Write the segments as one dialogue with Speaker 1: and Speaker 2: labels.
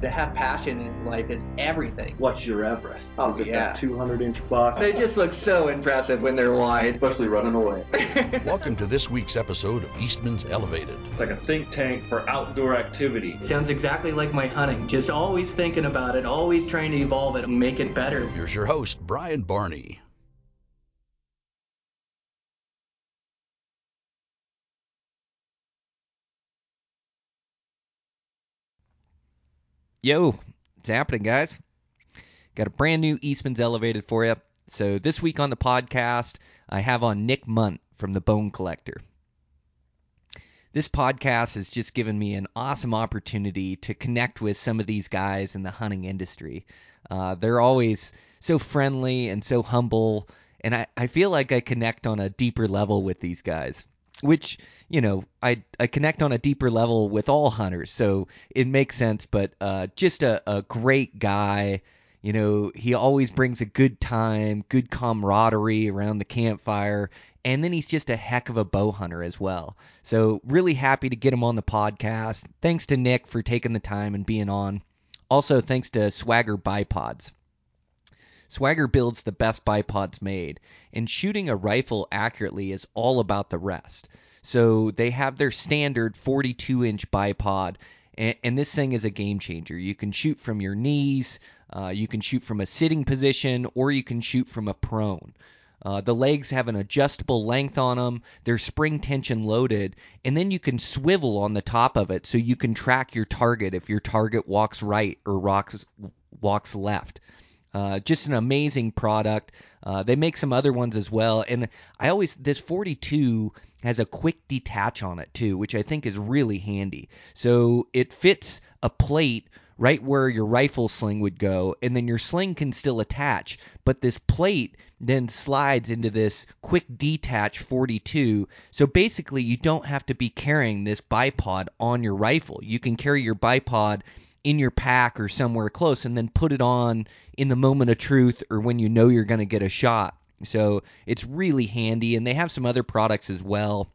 Speaker 1: To have passion in life is everything.
Speaker 2: What's your Everest?
Speaker 1: Oh,
Speaker 2: Is it
Speaker 1: yeah.
Speaker 2: that 200 inch buck?
Speaker 1: They just look so impressive when they're wide.
Speaker 2: Especially running away.
Speaker 3: Welcome to this week's episode of Eastman's Elevated.
Speaker 2: It's like a think tank for outdoor activity.
Speaker 1: Sounds exactly like my hunting. Just always thinking about it, always trying to evolve it and make it better.
Speaker 3: Here's your host, Brian Barney.
Speaker 4: Yo, it's happening, guys. Got a brand new Eastman's Elevated for you. So, this week on the podcast, I have on Nick Mundt from The Bone Collector. This podcast has just given me an awesome opportunity to connect with some of these guys in the hunting industry. Uh, they're always so friendly and so humble, and I, I feel like I connect on a deeper level with these guys which you know I I connect on a deeper level with all hunters, so it makes sense. But uh, just a, a great guy. You know, he always brings a good time, good camaraderie around the campfire, and then he's just a heck of a bow hunter as well. So really happy to get him on the podcast. Thanks to Nick for taking the time and being on. Also, thanks to Swagger Bipods. Swagger builds the best bipods made, and shooting a rifle accurately is all about the rest. So they have their standard 42 inch bipod, and, and, this thing is a game changer. You can shoot from your knees, uh, you can shoot from a sitting position, or you can shoot from a prone. Uh, the legs have an adjustable length on them. They're spring tension loaded, and then you can swivel on the top of it so you can track your target if your target walks right or walks walks left. Uh, just an amazing product. Uh, they make some other ones as well, and I always this 42 has a quick detach on it too, which I think is really handy. So it fits a plate right where your rifle sling would go, and then your sling can still attach, but this plate then slides into this quick detach 42. So basically, you don't have to be carrying this bipod on your rifle. You can carry your bipod in your pack or somewhere close and then put it on in the moment of truth or when you know you're going to get a shot. So it's really handy and they have some other products as well.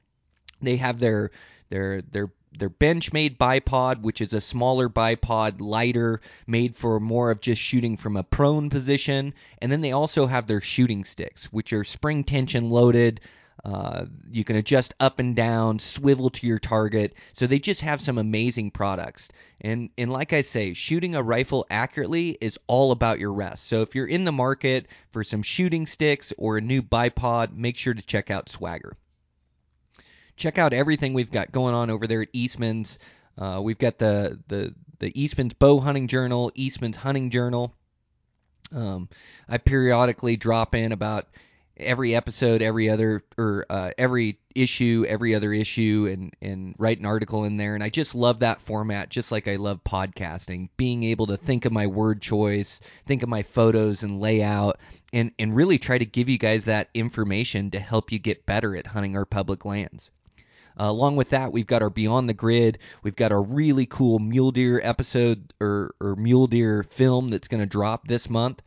Speaker 4: They have their their their their Benchmade bipod, which is a smaller bipod, lighter, made for more of just shooting from a prone position. And then they also have their shooting sticks, which are spring tension loaded. Uh, you can adjust up and down, swivel to your target. So they just have some amazing products. And and like I say, shooting a rifle accurately is all about your rest. So if you're in the market for some shooting sticks or a new bipod, make sure to check out Swagger. Check out everything we've got going on over there at Eastman's. Uh, we've got the the the Eastman's Bow Hunting Journal, Eastman's Hunting Journal. Um, I periodically drop in about every episode, every other or uh, every issue, every other issue, and and write an article in there. And I just love that format, just like I love podcasting. Being able to think of my word choice, think of my photos and layout, and and really try to give you guys that information to help you get better at hunting our public lands. Uh, along with that, we've got our Beyond the Grid. We've got our really cool mule deer episode or, or mule deer film that's going to drop this month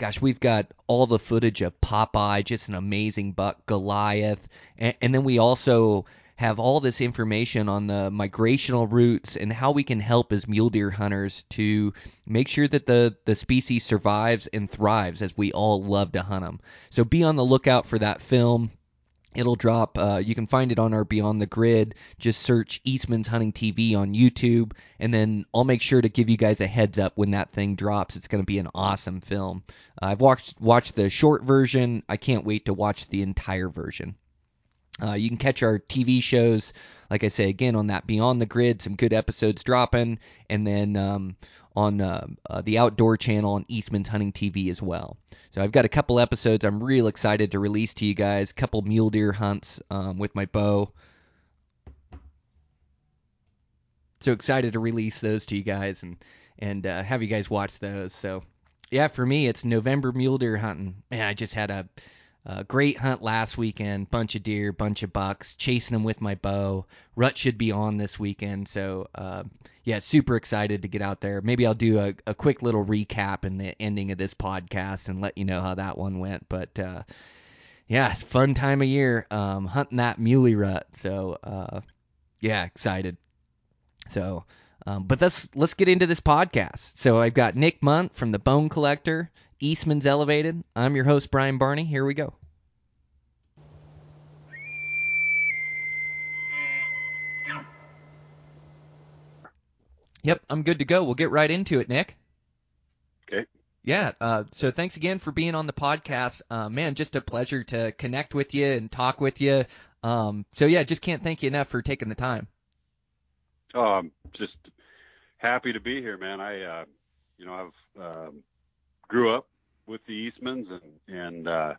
Speaker 4: gosh, we've got all the footage of Popeye, just an amazing buck, Goliath, and, and, then we also have all this information on the migrational routes and how we can help as mule deer hunters to make sure that the, the species survives and thrives as we all love to hunt them. So be on the lookout for that film. It'll drop. Uh, you can find it on our Beyond the Grid. Just search Eastman's Hunting TV on YouTube, and then I'll make sure to give you guys a heads up when that thing drops. It's going to be an awesome film. Uh, I've watched watched the short version. I can't wait to watch the entire version. Uh, you can catch our TV shows, like I say again, on that Beyond the Grid. Some good episodes dropping, and then um, on uh, uh, the Outdoor Channel on Eastman's Hunting TV as well. So I've got a couple episodes I'm real excited to release to you guys. Couple mule deer hunts um, with my bow. So excited to release those to you guys and and uh, have you guys watch those. So yeah, for me it's November mule deer hunting. Man, I just had a, a great hunt last weekend. Bunch of deer, bunch of bucks, chasing them with my bow. Rut should be on this weekend, so uh, yeah, super excited to get out there. Maybe I'll do a, a quick little recap in the ending of this podcast and let you know how that one went. But uh, yeah, it's fun time of year um, hunting that muley rut. So uh, yeah, excited. So Um, but let's let's get into this podcast. So I've got Nick Mundt from the Bone Collector, Eastman's Elevated. I'm your host Brian Barney. Here we go. Yep, I'm good to go. We'll get right into it, Nick.
Speaker 5: Okay.
Speaker 4: Yeah. Uh, so thanks again for being on the podcast. Uh, man, just a pleasure to connect with you and talk with you. Um, so yeah, just can't thank you enough for taking the time.
Speaker 5: Um, just happy to be here, man. I, uh, you know, I've um, grew up with the Eastmans, and and uh,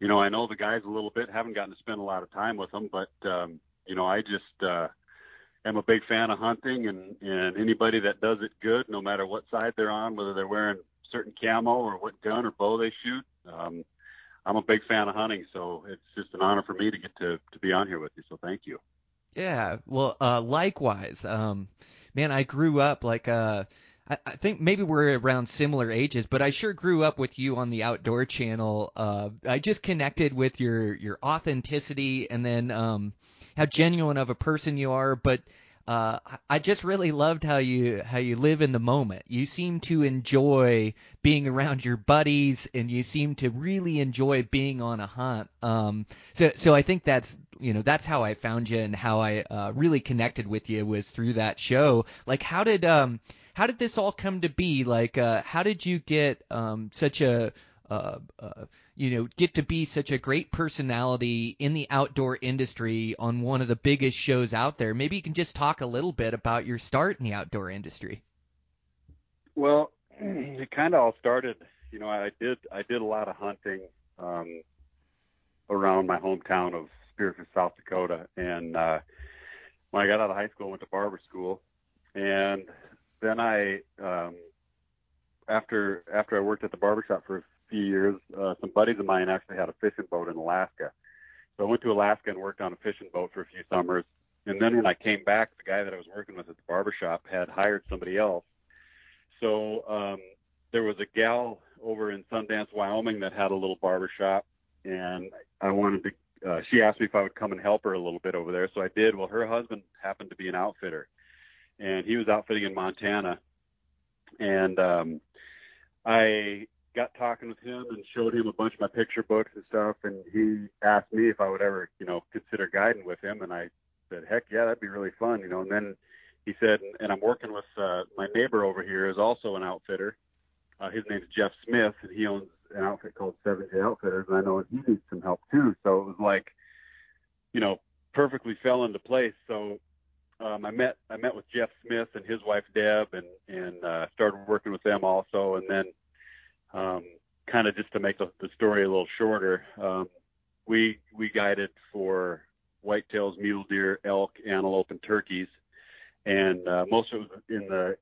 Speaker 5: you know, I know the guys a little bit. Haven't gotten to spend a lot of time with them, but um, you know, I just uh, am a big fan of hunting, and and anybody that does it good, no matter what side they're on, whether they're wearing certain camo or what gun or bow they shoot. Um, I'm a big fan of hunting, so it's just an honor for me to get to to be on here with you. So thank you.
Speaker 4: Yeah, well, uh, likewise. Um, man, I grew up like uh, I, think maybe we're around similar ages, but I sure grew up with you on the Outdoor Channel. Uh, I just connected with your your authenticity and then um, how genuine of a person you are, but. Uh, I just really loved how you how you live in the moment. You seem to enjoy being around your buddies, and you seem to really enjoy being on a hunt. Um, so so I think that's you know that's how I found you and how I uh, really connected with you was through that show. Like how did um how did this all come to be? Like uh, how did you get um such a uh, uh, you know, get to be such a great personality in the outdoor industry on one of the biggest shows out there. Maybe you can just talk a little bit about your start in the outdoor industry.
Speaker 5: Well, it kind of all started. You know, I did I did a lot of hunting um, around my hometown of Spearfish, South Dakota, and uh, when I got out of high school, I went to barber school, and then I um, after after I worked at the barbershop for a few years, uh, some buddies of mine actually had a fishing boat in Alaska. So I went to Alaska and worked on a fishing boat for a few summers. And then when I came back, the guy that I was working with at the barbershop had hired somebody else. So um, there was a gal over in Sundance, Wyoming that had a little barbershop, and I wanted to. Uh, she asked me if I would come and help her a little bit over there, so I did. Well, her husband happened to be an outfitter, and he was outfitting in Montana, and um, I got talking with him and showed him a bunch of my picture books and stuff, and he asked me if I would ever, you know, consider guiding with him, and I said, heck yeah, that'd be really fun, you know. And then he said, and I'm working with uh, my neighbor over here is also an outfitter. Uh, his name's Jeff Smith, and he owns an outfit called Seven J Outfitters, and I know he needs some help too. So it was like, you know, perfectly fell into place. So um, I met I met with Jeff Smith and his wife Deb, and and uh, started working with them also, and then um, kind of just to make the, the story a little shorter, um, we we guided for whitetails, mule deer, elk, antelope, and turkeys, and uh, most of it was in the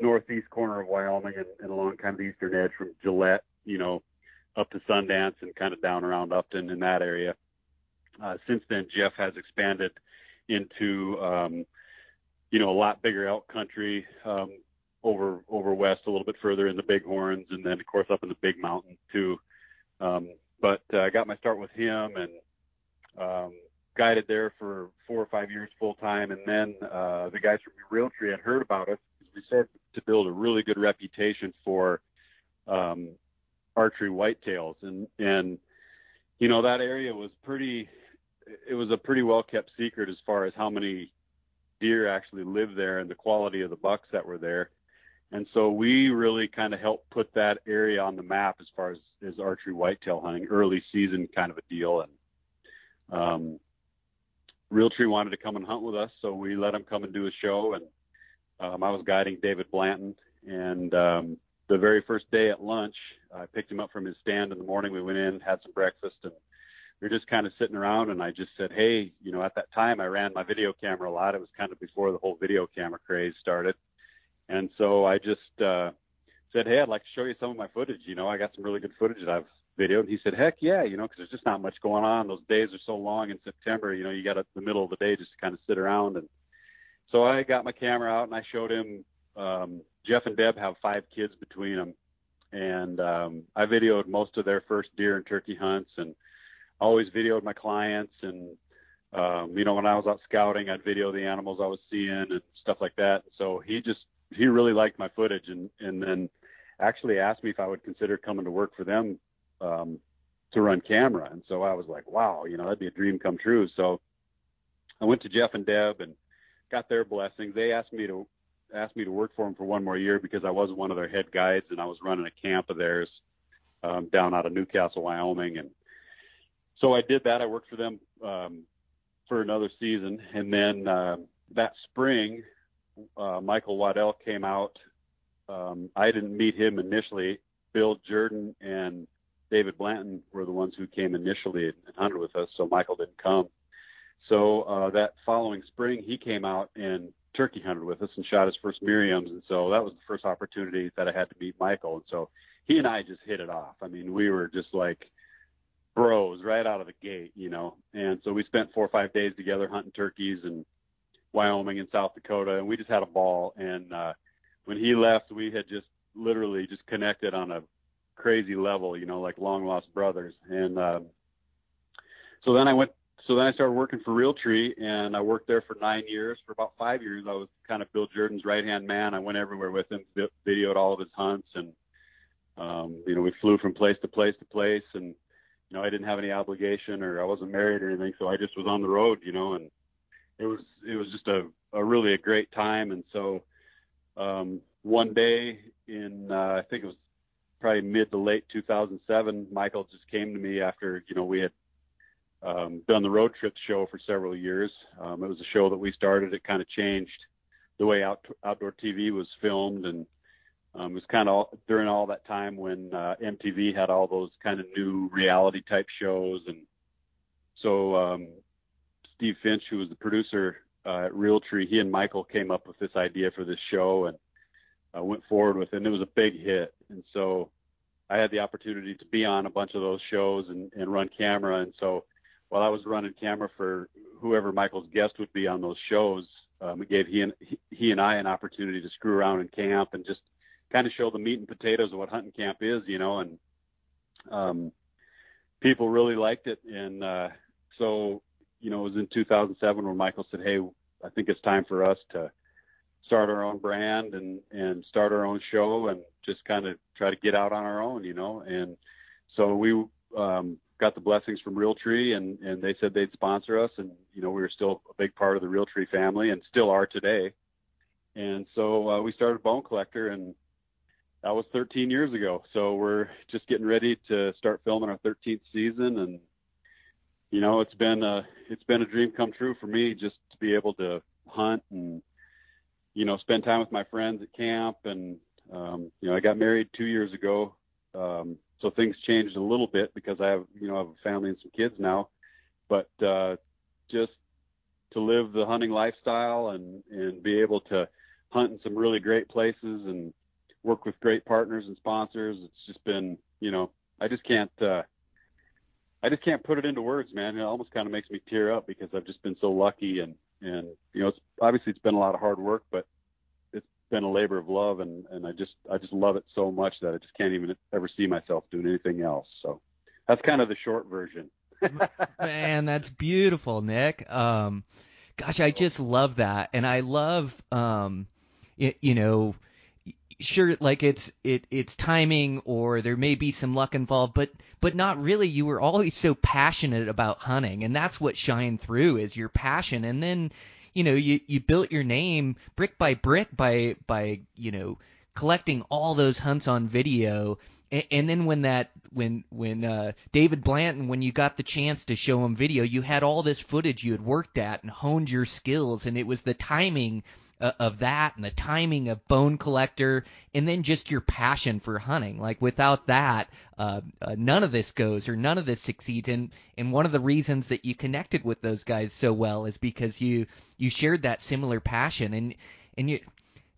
Speaker 5: northeast corner of Wyoming and, and along kind of the eastern edge from Gillette, you know, up to Sundance and kind of down around Upton in that area. Uh, since then, Jeff has expanded into, um, you know, a lot bigger elk country, um, over over west a little bit further in the Bighorns, and then of course up in the Big Mountain too. Um, but uh, I got my start with him and um, guided there for four or five years full time, and then uh, the guys from Realtree had heard about us. We started to build a really good reputation for um, archery whitetails, and and you know that area was pretty. It was a pretty well kept secret as far as how many deer actually live there and the quality of the bucks that were there. And so we really kind of helped put that area on the map as far as, as archery whitetail hunting, early season kind of a deal. And um, Realtree wanted to come and hunt with us, so we let him come and do a show. And um, I was guiding David Blanton. And um, the very first day at lunch, I picked him up from his stand in the morning. We went in, had some breakfast, and were just kind of sitting around. And I just said, "Hey, you know, at that time I ran my video camera a lot. It was kind of before the whole video camera craze started." And so I just uh, said, hey, I'd like to show you some of my footage. You know, I got some really good footage that I've videoed. And he said, heck yeah, you know, because there's just not much going on. Those days are so long in September. You know, you got the middle of the day just to kind of sit around. And so I got my camera out and I showed him. Um, Jeff and Deb have five kids between them, and um, I videoed most of their first deer and turkey hunts, and always videoed my clients and um, you know, when I was out scouting, I'd video the animals I was seeing and stuff like that. So he just he really liked my footage, and and then actually asked me if I would consider coming to work for them um, to run camera. And so I was like, wow, you know, that'd be a dream come true. So I went to Jeff and Deb and got their blessings. They asked me to asked me to work for them for one more year because I was one of their head guides and I was running a camp of theirs um, down out of Newcastle, Wyoming, and so I did that. I worked for them um, for another season, and then uh, that spring, uh, Michael Waddell came out. Um, I didn't meet him initially. Bill Jordan and David Blanton were the ones who came initially and hunted with us, so Michael didn't come. So uh, that following spring, he came out and turkey hunted with us and shot his first Merriam's, and so that was the first opportunity that I had to meet Michael. And so he and I just hit it off. I mean, we were just like bros right out of the gate, you know. And so we spent four or five days together hunting turkeys in Wyoming and South Dakota, and we just had a ball. And uh, when he left, we had just literally just connected on a crazy level, you know, like long lost brothers. And uh, so then I went. So then I started working for Realtree, and I worked there for nine years. For about five years, I was kind of Bill Jordan's right hand man. I went everywhere with him, videoed all of his hunts, and um, you know, we flew from place to place to place, and you know, I didn't have any obligation or I wasn't married or anything, so I just was on the road, you know, and it was it was just a, a really a great time. And so um, one day in uh, I think it was probably mid to late 2007, Michael just came to me after you know we had um, done the road trip show for several years. Um, it was a show that we started. It kind of changed the way out, outdoor TV was filmed and um, it was kind of during all that time when uh, MTV had all those kind of new reality type shows, and so um, Steve Finch, who was the producer uh, at Realtree, he and Michael came up with this idea for this show and uh, went forward with it. And it was a big hit, and so I had the opportunity to be on a bunch of those shows and, and run camera. And so while I was running camera for whoever Michael's guest would be on those shows, um, it gave he and he, he and I an opportunity to screw around in camp and just kind of show the meat and potatoes of what hunting camp is, you know, and um, people really liked it. And uh, so, you know, it was in 2007 when Michael said, "Hey, I think it's time for us to start our own brand and and start our own show and just kind of try to get out on our own, you know." And so we um, got the blessings from Realtree, and and they said they'd sponsor us, and you know, we were still a big part of the Realtree family, and still are today. And so uh, we started Bone Collector, and that was 13 years ago. So we're just getting ready to start filming our 13th season, and you know, it's been a it's been a dream come true for me just to be able to hunt and you know spend time with my friends at camp. And um, you know, I got married two years ago, um, so things changed a little bit because I have you know I have a family and some kids now. But uh, just to live the hunting lifestyle and and be able to hunt in some really great places and work with great partners and sponsors. It's just been, you know, I just can't, uh, I just can't put it into words, man. It almost kind of makes me tear up because I've just been so lucky and, and, you know, it's obviously it's been a lot of hard work, but it's been a labor of love and, and I just, I just love it so much that I just can't even ever see myself doing anything else. So that's kind of the short version.
Speaker 4: Man, that's beautiful, Nick. Um, gosh, I just love that. And I love, um, you, you know, sure like it's it it's timing or there may be some luck involved but but not really. You were always so passionate about hunting and that's what shined through is your passion. And then you know you you built your name brick by brick by by you know collecting all those hunts on video. And, and then when that when when uh David Blanton when you got the chance to show him video you had all this footage you had worked at and honed your skills and it was the timing uh, of that and the timing of Bone Collector and then just your passion for hunting. Like without that, uh, uh, none of this goes or none of this succeeds. And and one of the reasons that you connected with those guys so well is because you you shared that similar passion and and you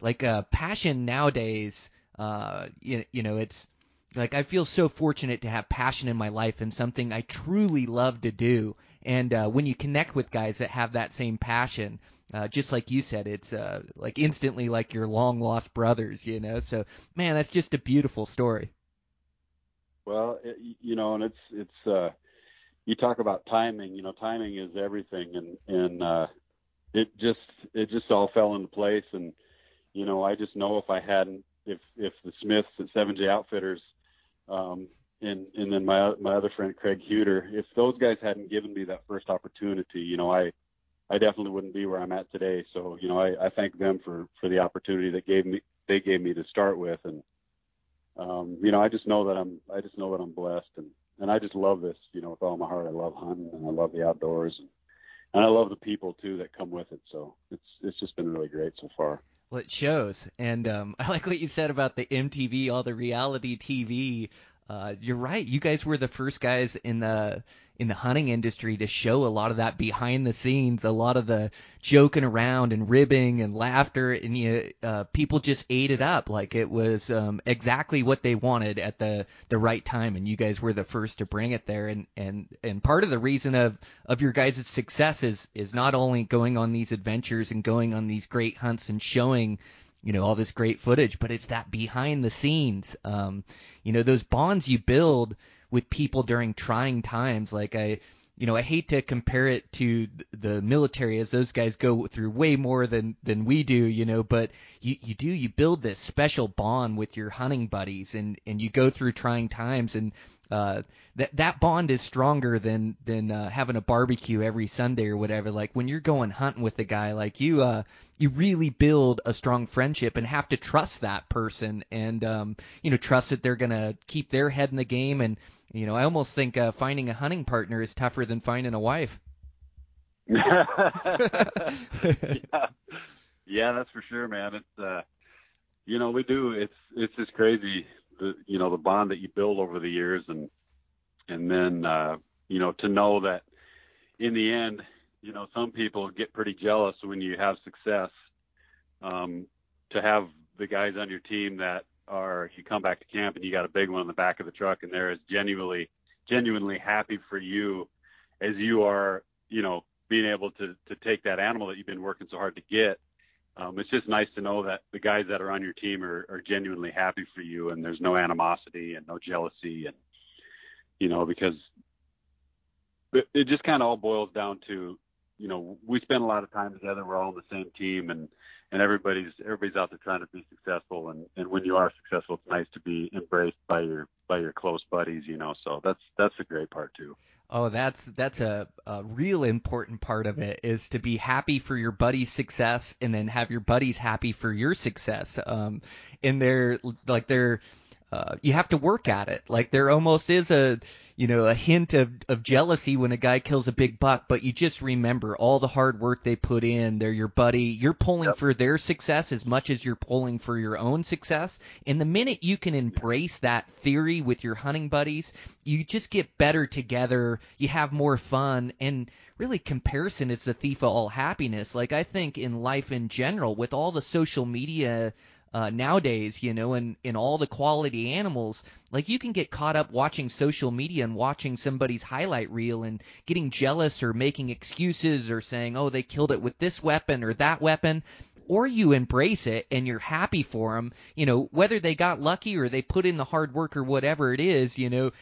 Speaker 4: like uh, passion nowadays. Uh, you, you know it's like I feel so fortunate to have passion in my life and something I truly love to do. And uh, when you connect with guys that have that same passion, uh, just like you said, it's uh, like instantly like your long lost brothers, you know. So, man, that's just a beautiful story.
Speaker 5: Well, it, you know, and it's it's uh, you talk about timing. You know, timing is everything, and and uh, it just it just all fell into place. And you know, I just know if I hadn't, if if the Smiths at Seven J Outfitters, um, and and then my my other friend Craig Huter, if those guys hadn't given me that first opportunity, you know, I I definitely wouldn't be where I'm at today. So you know, I, I thank them for for the opportunity that gave me they gave me to start with, and um, you know, I just know that I'm I just know that I'm blessed, and and I just love this, you know, with all my heart. I love hunting and I love the outdoors, and and I love the people too that come with it. So it's it's just been really great so far.
Speaker 4: Well, it shows, and um, I like what you said about the MTV, all the reality TV. Uh, you're right. You guys were the first guys in the in the hunting industry to show a lot of that behind the scenes, a lot of the joking around and ribbing and laughter, and you, uh, people just ate it up like it was um, exactly what they wanted at the the right time, and you guys were the first to bring it there. And and and part of the reason of of your guys' success is is not only going on these adventures and going on these great hunts and showing you know all this great footage but it's that behind the scenes um you know those bonds you build with people during trying times. Like i you know i hate to compare it to the military as those guys go through way more than than we do you know but you you do you build this special bond with your hunting buddies and and you go through trying times and uh that that bond is stronger than than uh, having a barbecue every Sunday or whatever. Like when you're going hunting with a guy, like you uh you really build a strong friendship and have to trust that person and um you know trust that they're gonna keep their head in the game and you know I almost think uh, finding a hunting partner is tougher than finding a wife.
Speaker 5: yeah. yeah, that's for sure, man. It's uh you know we do it's it's just crazy the you know the bond that you build over the years and and then uh you know to know that in the end you know some people get pretty jealous when you have success um to have the guys on your team that are you come back to camp and you got a big one in the back of the truck and they're as genuinely genuinely happy for you as you are you know being able to to take that animal that you've been working so hard to get um, it's just nice to know that the guys that are on your team are, are genuinely happy for you and there's no animosity and no jealousy and you know because it, it just kind of all boils down to you know we spend a lot of time together. We're all on the same team and and everybody's everybody's out there trying to be successful and and when you are successful it's nice to be embraced by your by your close buddies you know so that's that's the great part too
Speaker 4: Oh, that's that's a, a real important part of it is to be happy for your buddy's success and then have your buddies happy for your success. Um, and they're like they're uh, you have to work at it. Like there almost is a you know a hint of of jealousy when a guy kills a big buck, but you just remember all the hard work they put in. They're your buddy. You're pulling
Speaker 5: Yep.
Speaker 4: for their success as much as you're pulling for your own success. And the minute you can embrace that theory with your hunting buddies, you just get better together. You have more fun and really comparison is the thief of all happiness. Like I think in life in general, with all the social media uh, nowadays, you know, and, and all the quality animals, like you can get caught up watching social media and watching somebody's highlight reel and getting jealous or making excuses or saying, oh, they killed it with this weapon or that weapon. Or you embrace it and you're happy for them, you know, whether they got lucky or they put in the hard work or whatever it is, you know,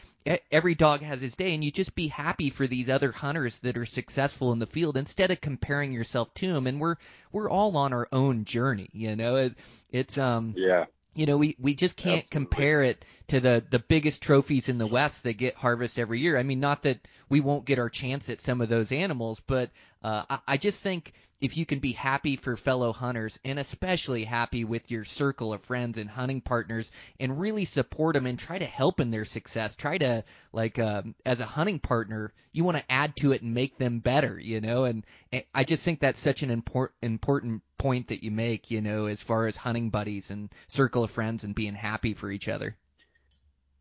Speaker 4: every dog has his day and you just be happy for these other hunters that are successful in the field instead of comparing yourself to them and we're we're all on our own journey you know? It, it's um
Speaker 5: yeah
Speaker 4: you know we we just can't
Speaker 5: Absolutely.
Speaker 4: compare it to the the biggest trophies in the west that get harvest every year i mean not that we won't get our chance at some of those animals but uh i, I just think if you can be happy for fellow hunters and especially happy with your circle of friends and hunting partners and really support them and try to help in their success try to like um, as a hunting partner you want to add to it and make them better you know? And, and i just think that's such an import, important point that you make you know as far as hunting buddies and circle of friends and being happy for each other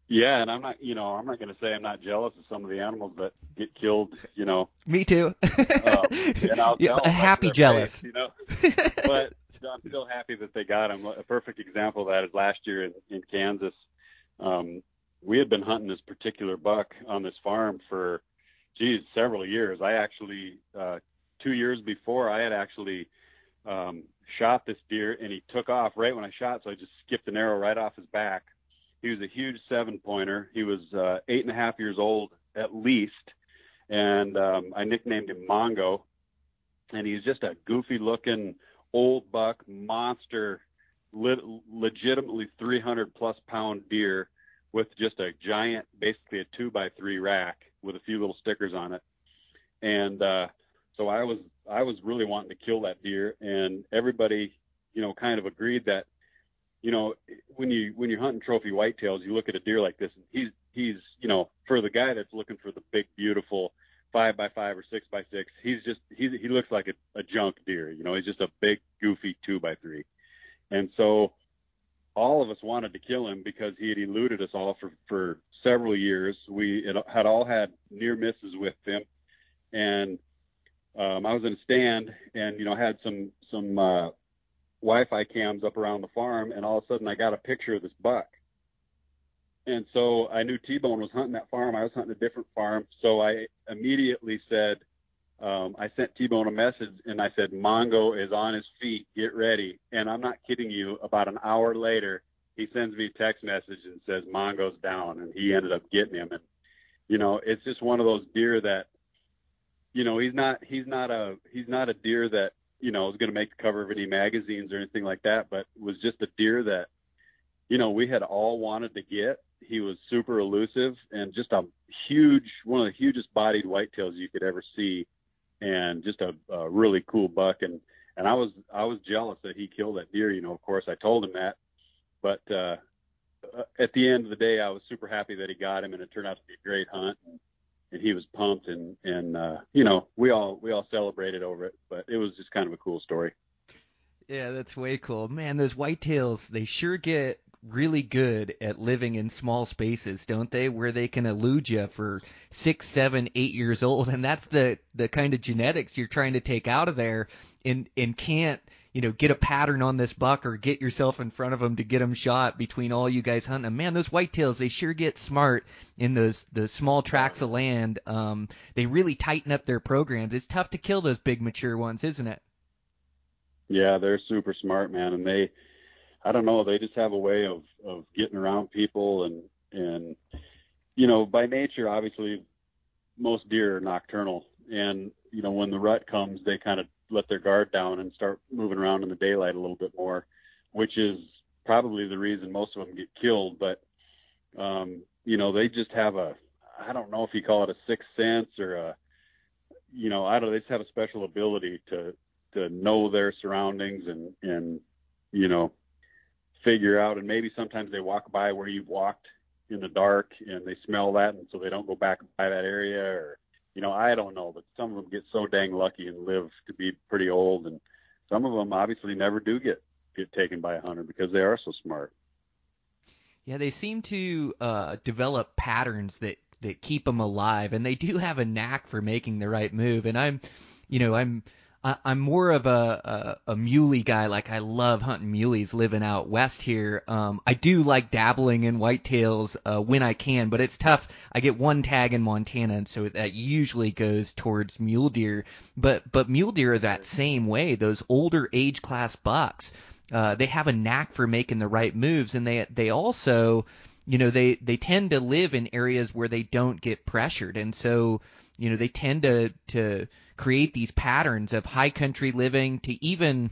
Speaker 5: yeah and i'm not you know i'm not going to say i'm not jealous of some of the animals that get killed you know
Speaker 4: me too
Speaker 5: um, and I'll
Speaker 4: Yeah,
Speaker 5: tell
Speaker 4: a
Speaker 5: them
Speaker 4: happy jealous
Speaker 5: face, you know but I'm still happy that they got him. A perfect example of that is last year in, in Kansas. Um, we had been hunting this particular buck on this farm for, geez, several years. I actually, uh, two years before, I had actually um, shot this deer and he took off right when I shot, so I just skipped an arrow right off his back. He was a huge seven pointer. He was uh, eight and a half years old at least, and um, I nicknamed him Mongo. And he's just a goofy looking old buck monster, le- legitimately 300 plus pound deer with just a giant, basically a two by three rack with a few little stickers on it. And uh, so I was I was really wanting to kill that deer, and everybody, you know, kind of agreed that, you know, when you when you're hunting trophy whitetails, you look at a deer like this, and he's he's you know for the guy that's looking for the big beautiful five by five or six by six, he's just he he looks like a, a junk deer, you know, he's just a big goofy two by three, and so all of us wanted to kill him because he had eluded us all for for several years. We had all had near misses with him, and um, I was in a stand and you know had some some uh, Wi-Fi cams up around the farm, and all of a sudden I got a picture of this buck. And so I knew T-Bone was hunting that farm. I was hunting a different farm, so I immediately said, um, I sent T-Bone a message and I said, Mongo is on his feet. Get ready. And I'm not kidding you. About an hour later, he sends me a text message and says Mongo's down, and he ended up getting him. And you know, it's just one of those deer that you know, he's not he's not a he's not a deer that you know was going to make the cover of any magazines or anything like that, but was just a deer that you know we had all wanted to get. He was super elusive and just a huge one of the hugest bodied whitetails you could ever see, and just a, a really cool buck. And and I was I was jealous that he killed that deer. You know, of course I told him that, but uh, at the end of the day, I was super happy that he got him, and it turned out to be a great hunt. And, and he was pumped and and uh you know we all we all celebrated over it but it was just kind of a cool story
Speaker 4: yeah that's way cool man those whitetails they sure get really good at living in small spaces, don't they? Where they can elude you for six, seven, eight years old, and that's the the kind of genetics you're trying to take out of there, and and can't you know, get a pattern on this buck or get yourself in front of him to get him shot between all you guys hunting. Man, those whitetails, they sure get smart in those the small tracts of land. Um, they really tighten up their programs. It's tough to kill those big mature ones, isn't it?
Speaker 5: Yeah, they're super smart, man, and they, I don't know, they just have a way of of getting around people and and you know, by nature, obviously, most deer are nocturnal, and you know, when the rut comes, they kind of let their guard down and start moving around in the daylight a little bit more, which is probably the reason most of them get killed. But um, you know, they just have a I don't know if you call it a sixth sense or a you know, I don't they just have a special ability to to know their surroundings and and you know figure out and maybe sometimes they walk by where you've walked in the dark and they smell that and so they don't go back by that area or you know, I don't know, but some of them get so dang lucky and live to be pretty old, and some of them obviously never do get get taken by a hunter because they are so smart.
Speaker 4: Yeah, they seem to uh, develop patterns that that keep them alive, and they do have a knack for making the right move. And I'm, you know, I'm I, I'm more of a, a a muley guy. Like I love hunting muleys living out west here. Um, I do like dabbling in whitetails uh, when I can, but it's tough. I get one tag in Montana, and so that usually goes towards mule deer. But but mule deer are that same way. Those older age class bucks, uh, they have a knack for making the right moves, and they they also you know they they tend to live in areas where they don't get pressured and so you know they tend to to create these patterns of high country living to even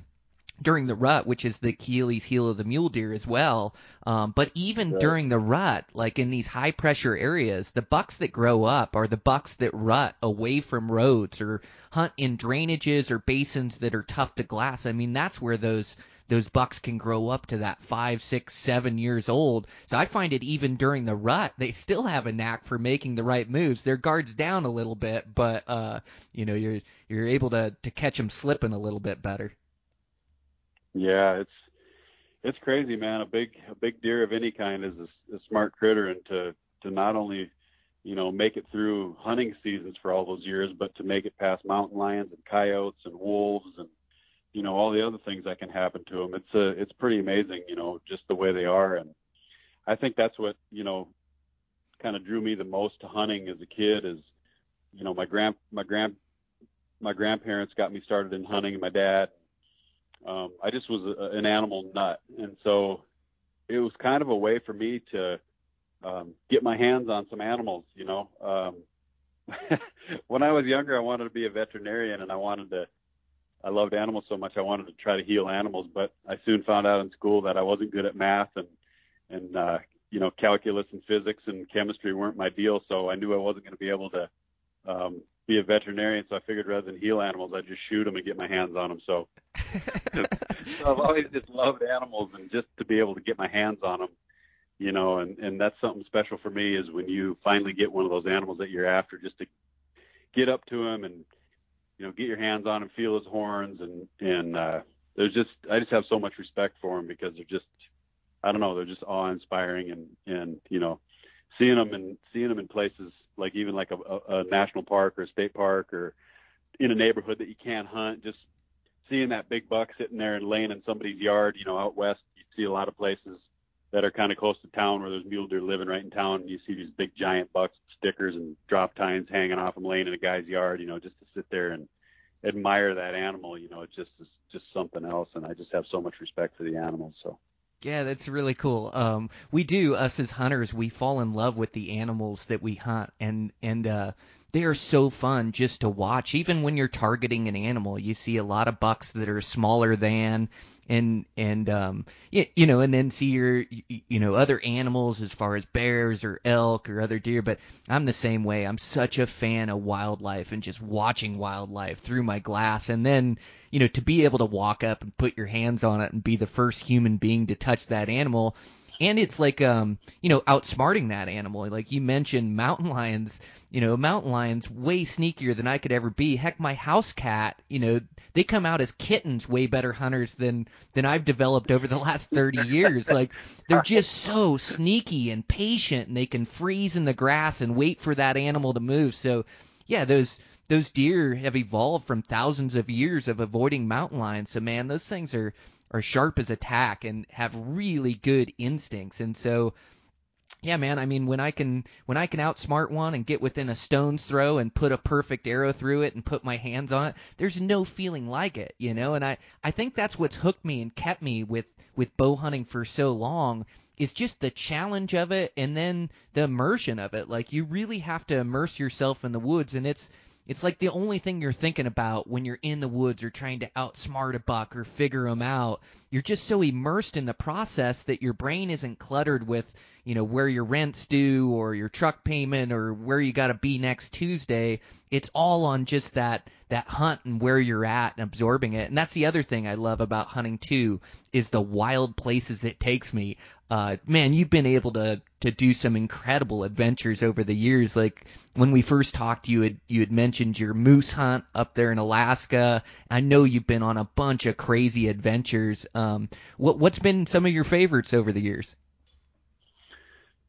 Speaker 4: during the rut, which is the Achilles heel of the mule deer as well. Um, but even right. during the rut, like in these high pressure areas, the bucks that grow up are the bucks that rut away from roads or hunt in drainages or basins that are tough to glass. I mean, that's where those those bucks can grow up to that five, six, seven years old. So I find it even during the rut, they still have a knack for making the right moves. Their guards down a little bit, but uh, you know, you're you're able to to catch them slipping a little bit better.
Speaker 5: Yeah, it's it's crazy, man. A big a big deer of any kind is a, a smart critter, and to to not only you know make it through hunting seasons for all those years, but to make it past mountain lions and coyotes and wolves and you know all the other things that can happen to them. It's a it's pretty amazing, you know, just the way they are, and I think that's what you know kind of drew me the most to hunting as a kid is you know my grand my grand my grandparents got me started in hunting and my dad um I just was a, an animal nut and so it was kind of a way for me to um get my hands on some animals you know um when I was younger, I wanted to be a veterinarian, and I wanted to. I loved animals so much, I wanted to try to heal animals. But I soon found out in school that I wasn't good at math, and and uh, you know, calculus and physics and chemistry weren't my deal. So I knew I wasn't going to be able to um, be a veterinarian. So I figured rather than heal animals, I'd just shoot them and get my hands on them. So, so I've always just loved animals, and just to be able to get my hands on them you know, and and that's something special for me is when you finally get one of those animals that you're after, just to get up to him and you know get your hands on him, feel his horns, and and uh, there's just I just have so much respect for them because they're just I don't know they're just awe inspiring and and you know seeing them and seeing them in places like even like a, a, a national park or a state park or in a neighborhood that you can't hunt, just seeing that big buck sitting there and laying in somebody's yard, you know, out west, you see a lot of places that are kind of close to town where there's mule deer living right in town. And you see these big giant bucks, stickers, and drop tines hanging off them laying in a guy's yard. You know, just to sit there and admire that animal. You know, it's just it's just something else. And I just have so much respect for the animals. So.
Speaker 4: Yeah, that's really cool. Um, we do us as hunters, we fall in love with the animals that we hunt, and and uh, they are so fun just to watch. Even when you're targeting an animal, you see a lot of bucks that are smaller than, and and um you, you know and then see your you know other animals as far as bears or elk or other deer but I'm the same way. I'm such a fan of wildlife and just watching wildlife through my glass. And then you know to be able to walk up and put your hands on it and be the first human being to touch that animal and it's like um you know outsmarting that animal. Like you mentioned mountain lions you know mountain lions way sneakier than i could ever be. Heck my house cat you know they come out as kittens way better hunters than than i've developed over the last 30 years. Like they're just so sneaky and patient and they can freeze in the grass and wait for that animal to move. So yeah those those deer have evolved from thousands of years of avoiding mountain lions. So man those things are are sharp as a tack and have really good instincts. And so, yeah, man, I mean, when I can when I can outsmart one and get within a stone's throw and put a perfect arrow through it and put my hands on it, there's no feeling like it, you know. And I I think that's what's hooked me and kept me with with bow hunting for so long is just the challenge of it and then the immersion of it. Like you really have to immerse yourself in the woods and it's it's like the only thing you're thinking about when you're in the woods or trying to outsmart a buck or figure them out. You're just so immersed in the process that your brain isn't cluttered with, you know, where your rent's due or your truck payment or where you got to be next Tuesday. It's all on just that that hunt and where you're at and absorbing it. And that's the other thing I love about hunting too is the wild places it takes me uh, man, you've been able to to do some incredible adventures over the years. Like when we first talked, you had you had mentioned your moose hunt up there in Alaska. I know you've been on a bunch of crazy adventures. Um, what what's been some of your favorites over the years?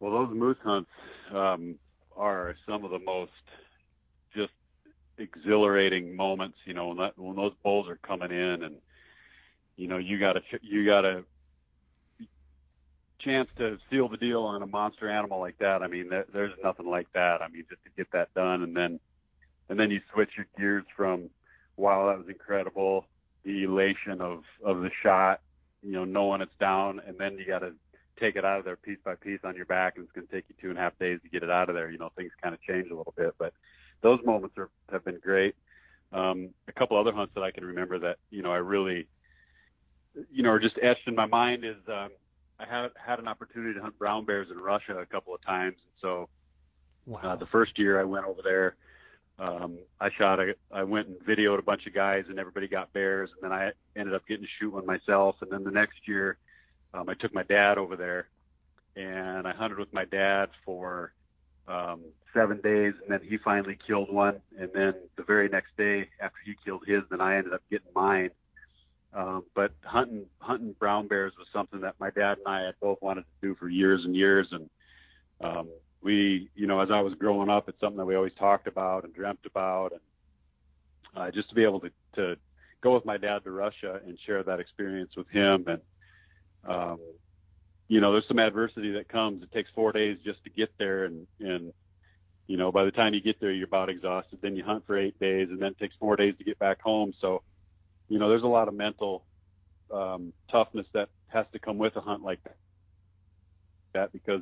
Speaker 5: Well, those moose hunts um, are some of the most just exhilarating moments. You know, when that when those bulls are coming in and you know you got to you got to chance to seal the deal on a monster animal like that, I mean, there, there's nothing like that. I mean, just to get that done, and then and then you switch your gears from, wow, that was incredible, the elation of of the shot, you know, knowing it's down, and then you got to take it out of there piece by piece on your back, and it's going to take you two and a half days to get it out of there. You know, things kind of change a little bit, but those moments are have been great. Um, a couple other hunts that I can remember that you know I really, you know, are just etched in my mind is um, I had had an opportunity to hunt brown bears in Russia a couple of times. So wow. uh, the first year I went over there, um, I shot a, I went and videoed a bunch of guys and everybody got bears, and then I ended up getting to shoot one myself. And then the next year, um, I took my dad over there, and I hunted with my dad for um, seven days, and then he finally killed one. And then the very next day after he killed his, then I ended up getting mine. Um, but hunting hunting brown bears was something that my dad and I had both wanted to do for years and years, and um, we, you know, as I was growing up, it's something that we always talked about and dreamt about, and uh, just to be able to to go with my dad to Russia and share that experience with him, and um, you know, there's some adversity that comes. It takes four days just to get there, and and you know, by the time you get there, you're about exhausted. Then you hunt for eight days, and then it takes four days to get back home. So you know, there's a lot of mental um, toughness that has to come with a hunt like that because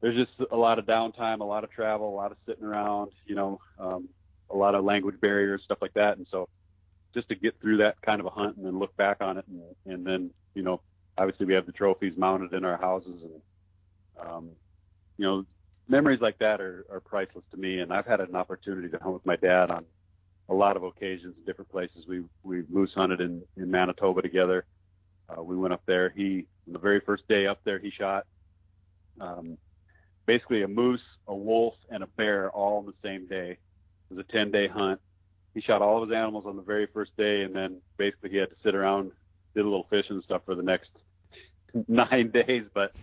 Speaker 5: there's just a lot of downtime, a lot of travel, a lot of sitting around, you know, um, a lot of language barriers, stuff like that. And so just to get through that kind of a hunt and then look back on it and, and then, you know, obviously we have the trophies mounted in our houses and, um, you know, memories like that are, are priceless to me. And I've had an opportunity to hunt with my dad on a lot of occasions in different places. We, we moose hunted in, in Manitoba together. Uh, we went up there. He, the very first day up there, he shot, um, basically a moose, a wolf, and a bear all on the same day. It was a 10 day hunt. He shot all of his animals on the very first day, and then basically he had to sit around, did a little fishing stuff for the next nine days. But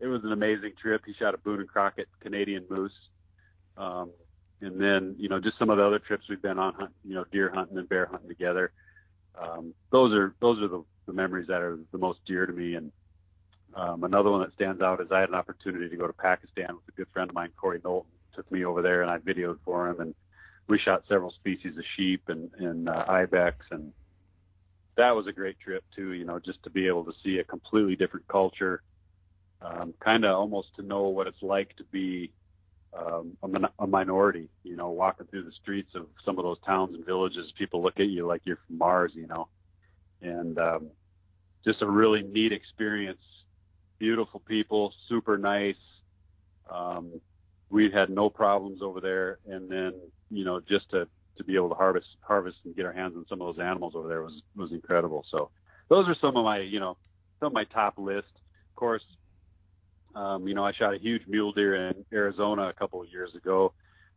Speaker 5: it was an amazing trip. He shot a Boone and Crockett Canadian moose. Um, and then, you know, just some of the other trips we've been on, hunt, you know, deer hunting and bear hunting together. Um, those are, those are the, the memories that are the most dear to me. And, um, another one that stands out is I had an opportunity to go to Pakistan with a good friend of mine, Corey Knowlton, took me over there and I videoed for him and we shot several species of sheep and, and uh, ibex and that was a great trip too, you know, just to be able to see a completely different culture, um, kind of almost to know what it's like to be um, a, a minority, you know, walking through the streets of some of those towns and villages, people look at you like you're from Mars, you know, and um, just a really neat experience beautiful people, super nice. Um, we had no problems over there, and then you know just to to be able to harvest harvest and get our hands on some of those animals over there was was incredible. So those are some of my you know some of my top list. Of course, um, you know I shot a huge mule deer in Arizona a couple of years ago,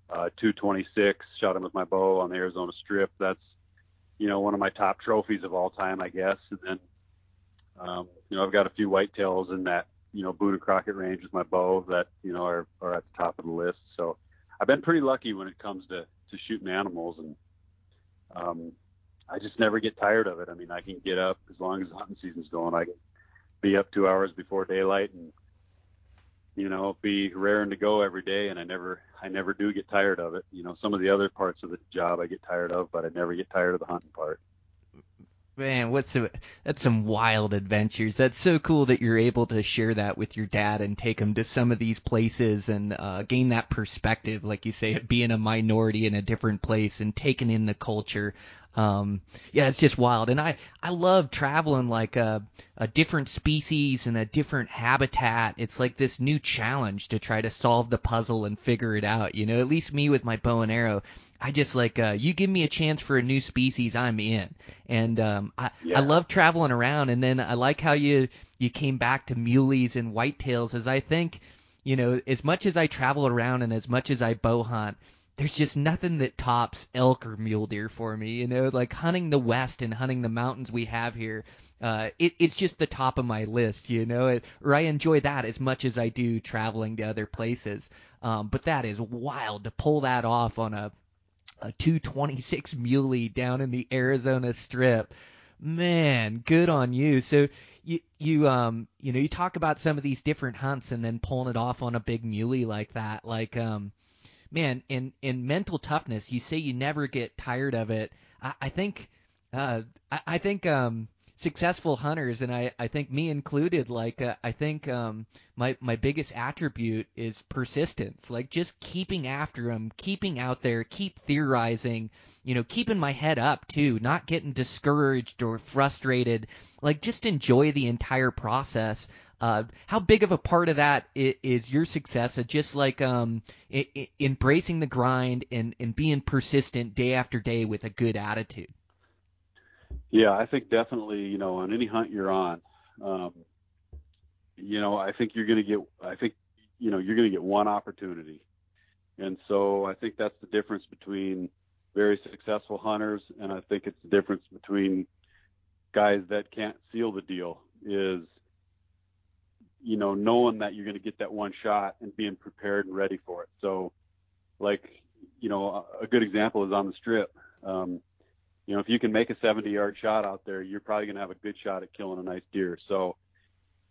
Speaker 5: uh, 226. Shot him with my bow on the Arizona Strip. That's you know one of my top trophies of all time, I guess. And then um, you know, I've got a few whitetails in that, you know, and Crockett range with my bow that, you know, are, are at the top of the list. So I've been pretty lucky when it comes to, to shooting animals and, um, I just never get tired of it. I mean, I can get up as long as the hunting season's going. I can be up two hours before daylight and, you know, be raring to go every day. And I never, I never do get tired of it. You know, some of the other parts of the job I get tired of, but I never get tired of the hunting part.
Speaker 4: Man, what's a, that's some wild adventures. That's so cool that you're able to share that with your dad and take him to some of these places and uh, gain that perspective, like you say, being a minority in a different place and taking in the culture. Um, yeah, it's just wild, and I I love traveling like a a different species and a different habitat. It's like this new challenge to try to solve the puzzle and figure it out. You know, at least me with my bow and arrow. I just like uh, you give me a chance for a new species, I'm in. And um, I
Speaker 5: Yeah.
Speaker 4: I love traveling around, and then I like how you you came back to muleys and whitetails, as I think, you know, as much as I travel around and as much as I bow hunt, there's just nothing that tops elk or mule deer for me. You know, like hunting the west and hunting the mountains we have here. Uh, it, it's just the top of my list, you know, it, or I enjoy that as much as I do traveling to other places. Um, but that is wild to pull that off on a a 226 muley down in the Arizona Strip. Man, good on you. So you you um you know you talk about some of these different hunts and then pulling it off on a big muley like that. Like um man, in in mental toughness, you say you never get tired of it. I, I think uh I, I think um successful hunters and I, I think me included like uh, I think um my my biggest attribute is persistence. Like just keeping after them keeping out there keep theorizing you know keeping my head up too not getting discouraged or frustrated. Like just enjoy the entire process uh, how big of a part of that is, is your success of just like um, I- I- embracing the grind and, and being persistent day after day with a good attitude?
Speaker 5: Yeah, I think definitely, you know, on any hunt you're on, um, you know, I think you're going to get, I think, you know, you're going to get one opportunity. And so I think that's the difference between very successful hunters and I think it's the difference between guys that can't seal the deal is, you know, knowing that you're going to get that one shot and being prepared and ready for it. So like, you know, a good example is on the strip. Um, you know, if you can make a 70 yard shot out there, you're probably going to have a good shot at killing a nice deer. So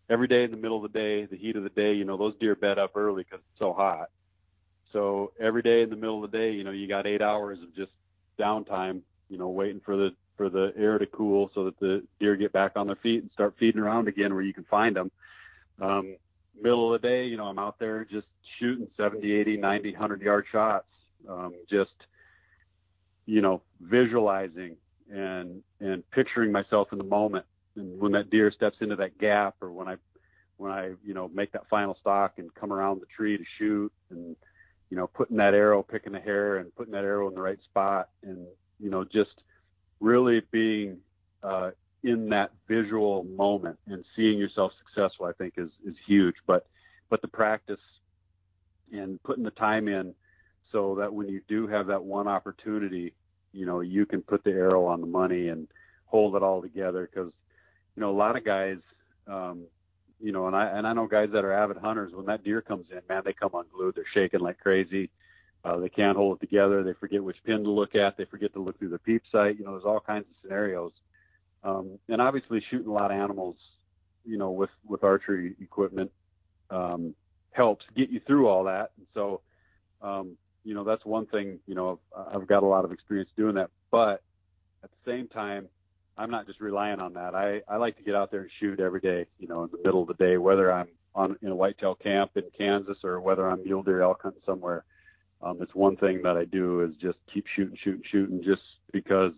Speaker 5: every day in the middle of the day, the heat of the day, you know, those deer bed up early because it's so hot. So every day in the middle of the day, you know, you got eight hours of just downtime, you know, waiting for the, for the air to cool so that the deer get back on their feet and start feeding around again where you can find them. Um, middle of the day, you know, I'm out there just shooting 70, 80, 90, 100 yard shots, um, just, you know, visualizing and, and picturing myself in the moment. And when that deer steps into that gap or when I, when I, you know, make that final stock and come around the tree to shoot and, you know, putting that arrow, picking the hair and putting that arrow in the right spot and, you know, just really being, uh, in that visual moment and seeing yourself successful, I think is, is huge. But, but the practice and putting the time in so that when you do have that one opportunity, you know, you can put the arrow on the money and hold it all together. Cause, you know, a lot of guys, um, you know, and I, and I know guys that are avid hunters, when that deer comes in, man, they come unglued. They're shaking like crazy. Uh, they can't hold it together. They forget which pin to look at. They forget to look through the peep sight. You know, there's all kinds of scenarios um, and obviously shooting a lot of animals, you know, with, with archery equipment, um, helps get you through all that. And so, um, you know, that's one thing, you know, I've, I've got a lot of experience doing that, but at the same time, I'm not just relying on that. I, I like to get out there and shoot every day, you know, in the middle of the day, whether I'm on in a whitetail camp in Kansas or whether I'm mule deer elk hunting somewhere. Um, it's one thing that I do is just keep shooting, shooting, shooting, just because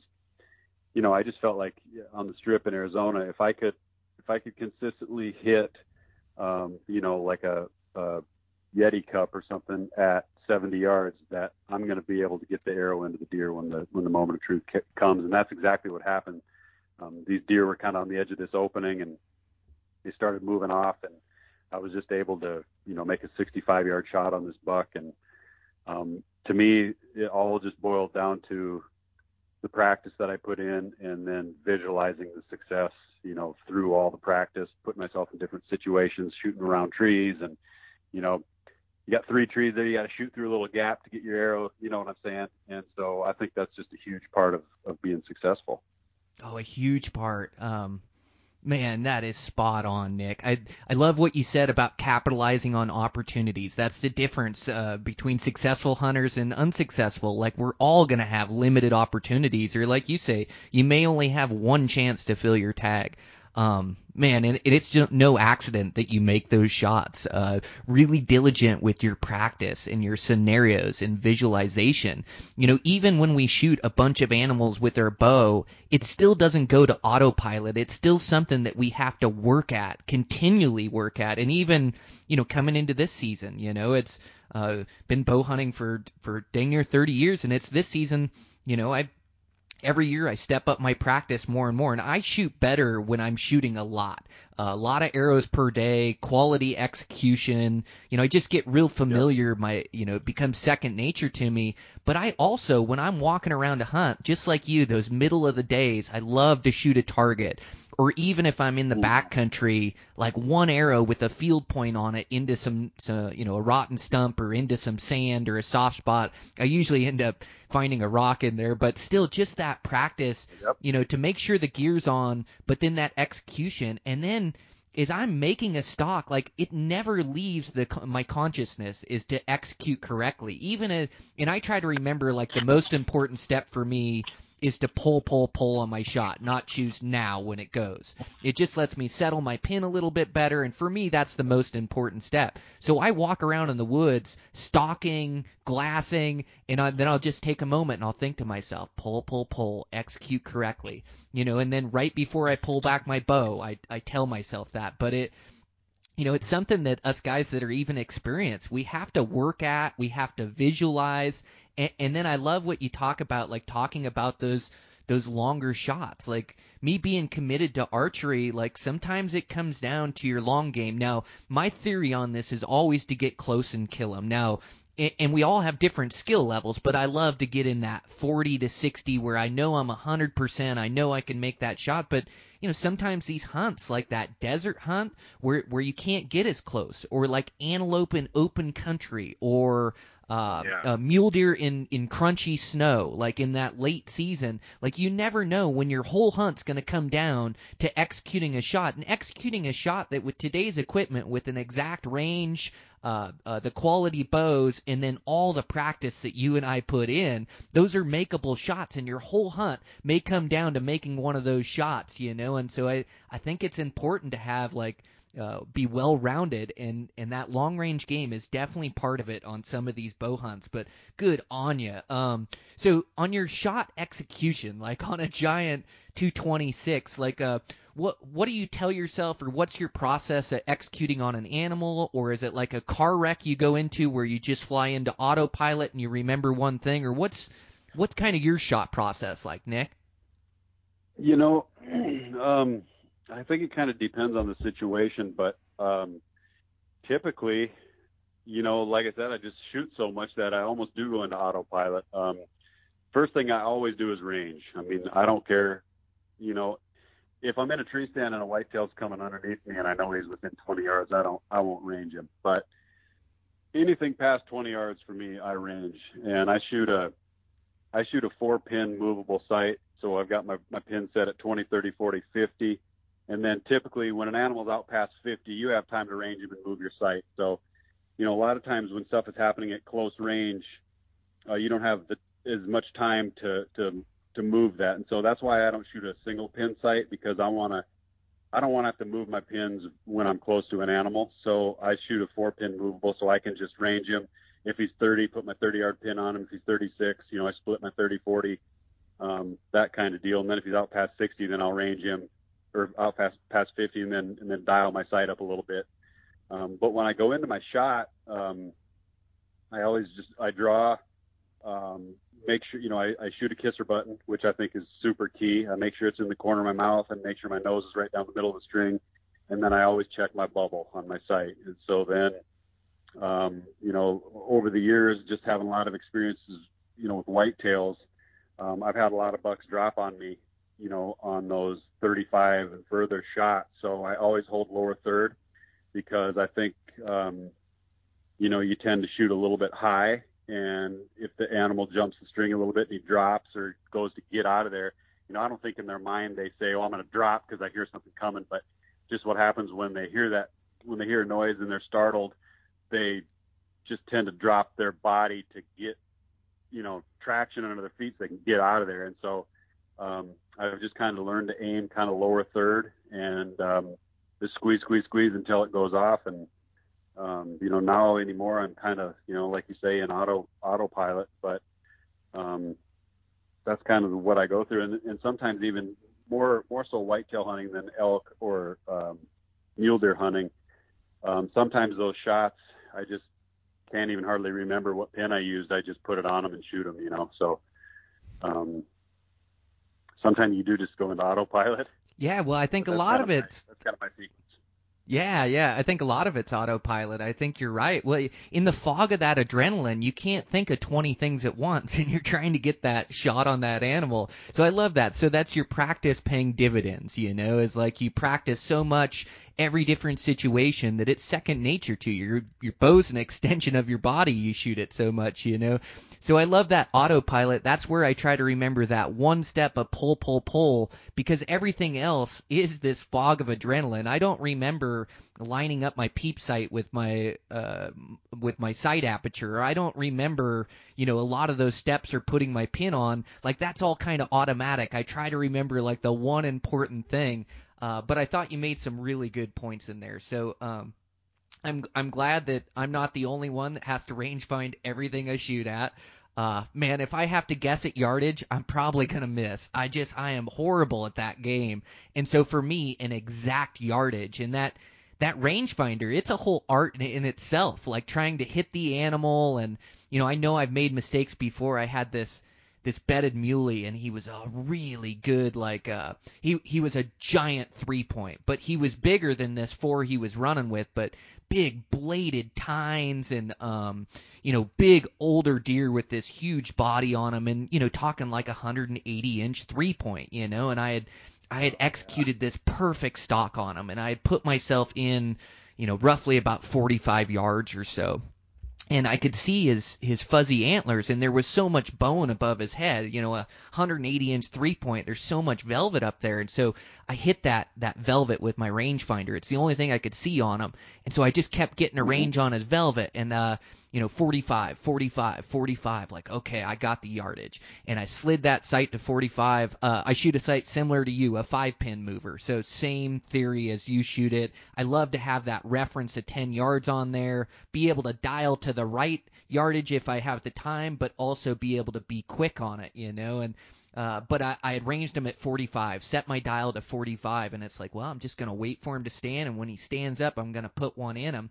Speaker 5: you know, I just felt like on the strip in Arizona, if I could, if I could consistently hit, um, you know, like a, a Yeti cup or something at 70 yards, that I'm going to be able to get the arrow into the deer when the when the moment of truth comes, and that's exactly what happened. Um, these deer were kind of on the edge of this opening, and they started moving off, and I was just able to, you know, make a 65 yard shot on this buck, and um, to me, it all just boiled down to the practice that I put in and then visualizing the success, you know, through all the practice, putting myself in different situations, shooting around trees and, you know, you got three trees there, you got to shoot through a little gap to get your arrow, you know what I'm saying? And so I think that's just a huge part of, of being successful.
Speaker 4: Oh, a huge part. Um, Man, that is spot on, Nick. I I love what you said about capitalizing on opportunities. That's the difference uh, between successful hunters and unsuccessful. Like we're all gonna have limited opportunities, or like you say, you may only have one chance to fill your tag. Um, man, and it's just no accident that you make those shots. Uh, really diligent with your practice and your scenarios and visualization. You know, even when we shoot a bunch of animals with our bow, it still doesn't go to autopilot. It's still something that we have to work at, continually work at, and even, you know, coming into this season, you know, it's, uh, been bow hunting for, for dang near 30 years and it's this season, you know, I every year I step up my practice more and more, and I shoot better when I'm shooting a lot. Uh, a lot of arrows per day, quality execution. You know, I just get real familiar. Yep. My, you know, it becomes second nature to me. But I also, when I'm walking around to hunt, just like you, those middle of the days, I love to shoot a target or even if I'm in the backcountry, like one arrow with a field point on it into some, some, you know, a rotten stump or into some sand or a soft spot. I usually end up finding a rock in there, but still just that practice,
Speaker 5: yep.
Speaker 4: you know, to make sure the gear's on, but then that execution and then is I'm making a stock like it never leaves the my consciousness is to execute correctly even a, and I try to remember like the most important step for me is to pull, pull, pull on my shot, not choose now when it goes. It just lets me settle my pin a little bit better, and for me, that's the most important step. So I walk around in the woods, stalking, glassing, and I, then I'll just take a moment and I'll think to myself, pull, pull, pull, execute correctly, you know, and then right before I pull back my bow, I, I tell myself that, but it, you know, it's something that us guys that are even experienced, we have to work at, we have to visualize, and, and then I love what you talk about, like talking about those those longer shots. Like me being committed to archery, like sometimes it comes down to your long game. Now, my theory on this is always to get close and kill them. Now, and we all have different skill levels, but I love to get in that 40 to 60 where I know I'm 100%, I know I can make that shot, but you know, sometimes these hunts like that desert hunt where where you can't get as close or like antelope in open country or uh,
Speaker 5: yeah.
Speaker 4: uh, mule deer in in crunchy snow, like in that late season. Like you never know when your whole hunt's going to come down to executing a shot and executing a shot that with today's equipment, with an exact range, uh, uh, the quality bows, and then all the practice that you and I put in, those are makeable shots, and your whole hunt may come down to making one of those shots, you know. And so I I think it's important to have like uh, be well rounded and and that long range game is definitely part of it on some of these bow hunts but good on you um so on your shot execution like on a giant 226 like uh what what do you tell yourself or what's your process at executing on an animal or is it like a car wreck you go into where you just fly into autopilot and you remember one thing or what's what's kind of your shot process like nick?
Speaker 5: You know um I think it kind of depends on the situation, but um, typically, you know, like I said, I just shoot so much that I almost do go into autopilot. Um, first thing I always do is range. I mean, I don't care, you know, if I'm in a tree stand and a whitetail's coming underneath me and I know he's within 20 yards, I don't, I won't range him. But anything past 20 yards for me, I range, and I shoot a, I shoot a four pin movable sight. So I've got my, my pin set at 20, 30, 40, 50 and then typically when an animal's out past 50, you have time to range him and move your sight. So, you know, a lot of times when stuff is happening at close range, uh, you don't have the, as much time to, to, to move that. And so that's why I don't shoot a single pin sight because I want to, I don't want to have to move my pins when I'm close to an animal. So I shoot a four pin movable so I can just range him. If he's 30, put my 30 yard pin on him. If he's 36, you know, I split my 30, 40, um, that kind of deal. And then if he's out past 60, then I'll range him or out past past 50 and then and then dial my sight up a little bit. Um, but when I go into my shot, um, I always just I draw, um, make sure you know I, I shoot a kisser button, which I think is super key. I make sure it's in the corner of my mouth and make sure my nose is right down the middle of the string, and then I always check my bubble on my sight. And so then, um, you know, over the years, just having a lot of experiences, you know, with whitetails, um, I've had a lot of bucks drop on me you know, on those 35 and further shots. So I always hold lower third because I think, um, you know, you tend to shoot a little bit high. And if the animal jumps the string a little bit and he drops or goes to get out of there, you know, I don't think in their mind they say, oh, I'm going to drop because I hear something coming. But just what happens when they hear that, when they hear a noise and they're startled, they just tend to drop their body to get, you know, traction under their feet so they can get out of there. And so, um, I've just kind of learned to aim kind of lower third and um, just squeeze, squeeze, squeeze until it goes off. And um, you know, now anymore, I'm kind of you know, like you say, an auto autopilot. But um, that's kind of what I go through, and, and sometimes even more more so whitetail hunting than elk or um, mule deer hunting. Um, sometimes those shots, I just can't even hardly remember what pin I used. I just put it on them and shoot them, you know. So um, sometimes you do just go into autopilot.
Speaker 4: Yeah, well, I think a lot of it's
Speaker 5: that's kind of my sequence.
Speaker 4: Yeah, yeah. I think a lot of it's autopilot. I think you're right. Well, in the fog of that adrenaline, you can't think of 20 things at once and you're trying to get that shot on that animal. So I love that. So that's your practice paying dividends, you know, is like you practice so much every different situation that it's second nature to you. Your your bow's an extension of your body. You shoot it so much, you know. So I love that autopilot. That's where I try to remember that one step of pull, pull, pull, because everything else is this fog of adrenaline. I don't remember lining up my peep sight with my uh with my sight aperture. I don't remember, you know, a lot of those steps or putting my pin on. Like that's all kind of automatic. I try to remember like the one important thing. Uh, but I thought you made some really good points in there. So um, I'm I'm glad that I'm not the only one that has to range find everything I shoot at. Uh, man, if I have to guess at yardage, I'm probably gonna miss. I just I am horrible at that game, and so for me, an exact yardage and that that rangefinder, it's a whole art in, in itself. Like trying to hit the animal, and you know, I know I've made mistakes before. I had this this bedded muley and he was a really good like uh he he was a giant three point but he was bigger than this four he was running with but big bladed tines and um you know big older deer with this huge body on him and you know talking like a 180 inch three point you know and I had I had executed this perfect stock on him and I had put myself in you know roughly about 45 yards or so and I could see his his fuzzy antlers, and there was so much bone above his head. You know, a 180 inch three point. There's so much velvet up there, and so I hit that that velvet with my rangefinder. It's the only thing I could see on him, and so I just kept getting a range on his velvet, and uh, you know, 45, 45, 45. Like, okay, I got the yardage, and I slid that sight to 45. Uh, I shoot a sight similar to you, a five pin mover, so same theory as you shoot it. I love to have that reference of 10 yards on there, be able to dial to the right yardage if I have the time, but also be able to be quick on it, you know, and uh, but I, I had ranged him at 45, set my dial to 45, and it's like, well, I'm just going to wait for him to stand, and when he stands up, I'm going to put one in him.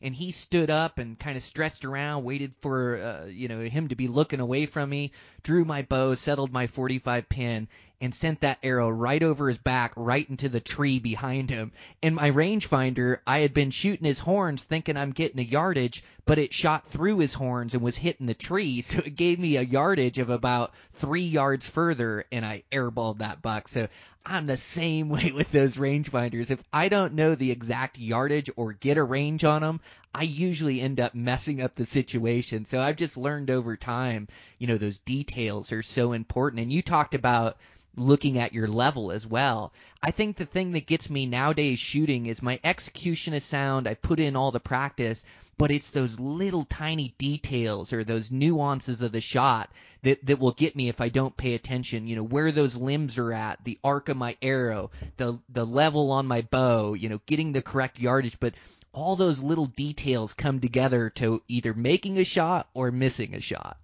Speaker 4: And he stood up and kind of stretched around, waited for uh, you know him to be looking away from me. Drew my bow, settled my 45 pin, and sent that arrow right over his back, right into the tree behind him. And my rangefinder, I had been shooting his horns thinking I'm getting a yardage, but it shot through his horns and was hitting the tree, so it gave me a yardage of about three yards further, and I airballed that buck. So I'm the same way with those rangefinders. If I don't know the exact yardage or get a range on them, I usually end up messing up the situation. So I've just learned over time, you know, those details are so important. And you talked about looking at your level as well. I think the thing that gets me nowadays shooting is my execution is sound. I put in all the practice, but it's those little tiny details or those nuances of the shot that that will get me if I don't pay attention. You know where those limbs are at, the arc of my arrow, the the level on my bow. You know, getting the correct yardage, but all those little details come together to either making a shot or missing a shot.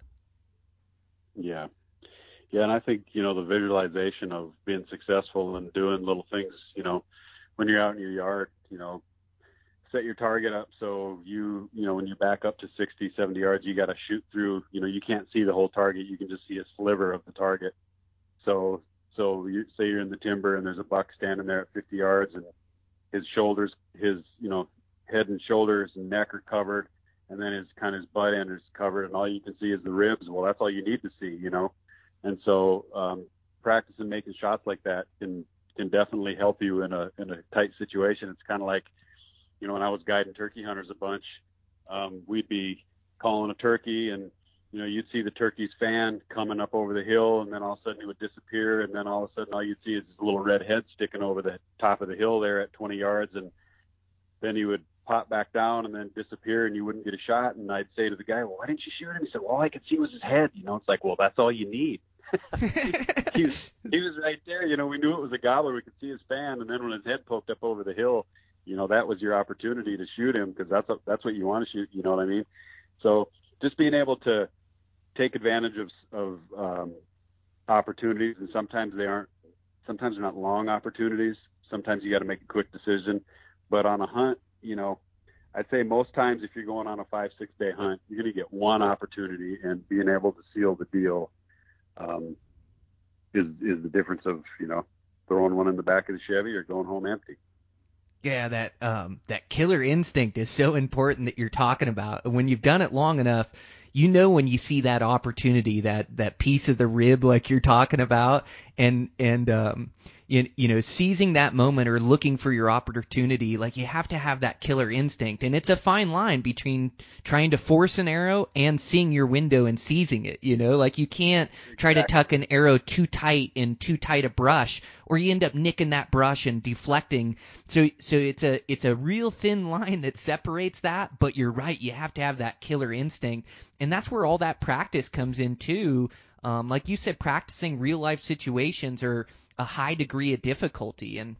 Speaker 5: Yeah. Yeah, and I think, you know, the visualization of being successful and doing little things, you know, when you're out in your yard, you know, set your target up so you, you know, when you back up to 60, 70 yards, you got to shoot through, you know, you can't see the whole target. You can just see a sliver of the target. So, so you say you're in the timber and there's a buck standing there at 50 yards and his shoulders, his, you know, head and shoulders and neck are covered and then his kind of his butt end is covered and all you can see is the ribs. Well, that's all you need to see, you know? And so, um, practicing making shots like that can, can definitely help you in a, in a tight situation. It's kind of like, you know, when I was guiding turkey hunters a bunch, um, we'd be calling a turkey and, you know, you'd see the turkey's fan coming up over the hill and then all of a sudden it would disappear. And then all of a sudden all you'd see is this little red head sticking over the top of the hill there at 20 yards. And then he would pop back down and then disappear and you wouldn't get a shot. And I'd say to the guy, well, why didn't you shoot him? He said, well, all I could see was his head. You know, it's like, well, that's all you need. he, was, he was right there. You know, we knew it was a gobbler. We could see his fan. And then when his head poked up over the hill, you know, that was your opportunity to shoot him because that's, a, that's what you want to shoot. You know what I mean? So just being able to take advantage of, of, um, opportunities and sometimes they aren't, sometimes they're not long opportunities. Sometimes you got to make a quick decision, but on a hunt, you know, I'd say most times if you're going on a five, six day hunt, you're going to get one opportunity and being able to seal the deal, um, is, is the difference of, you know, throwing one in the back of the Chevy or going home empty.
Speaker 4: Yeah, that um, that killer instinct is so important that you're talking about. When you've done it long enough, you know when you see that opportunity, that that piece of the rib like you're talking about, and and um, you, you know seizing that moment or looking for your opportunity like you have to have that killer instinct. And it's a fine line between trying to force an arrow and seeing your window and seizing it you know? Like you can't try to tuck an arrow too tight in too tight a brush or you end up nicking that brush and deflecting. So so it's a it's a real thin line that separates that but you're right you have to have that killer instinct. And that's where all that practice comes in too. Um, like you said practicing real life situations or a high degree of difficulty and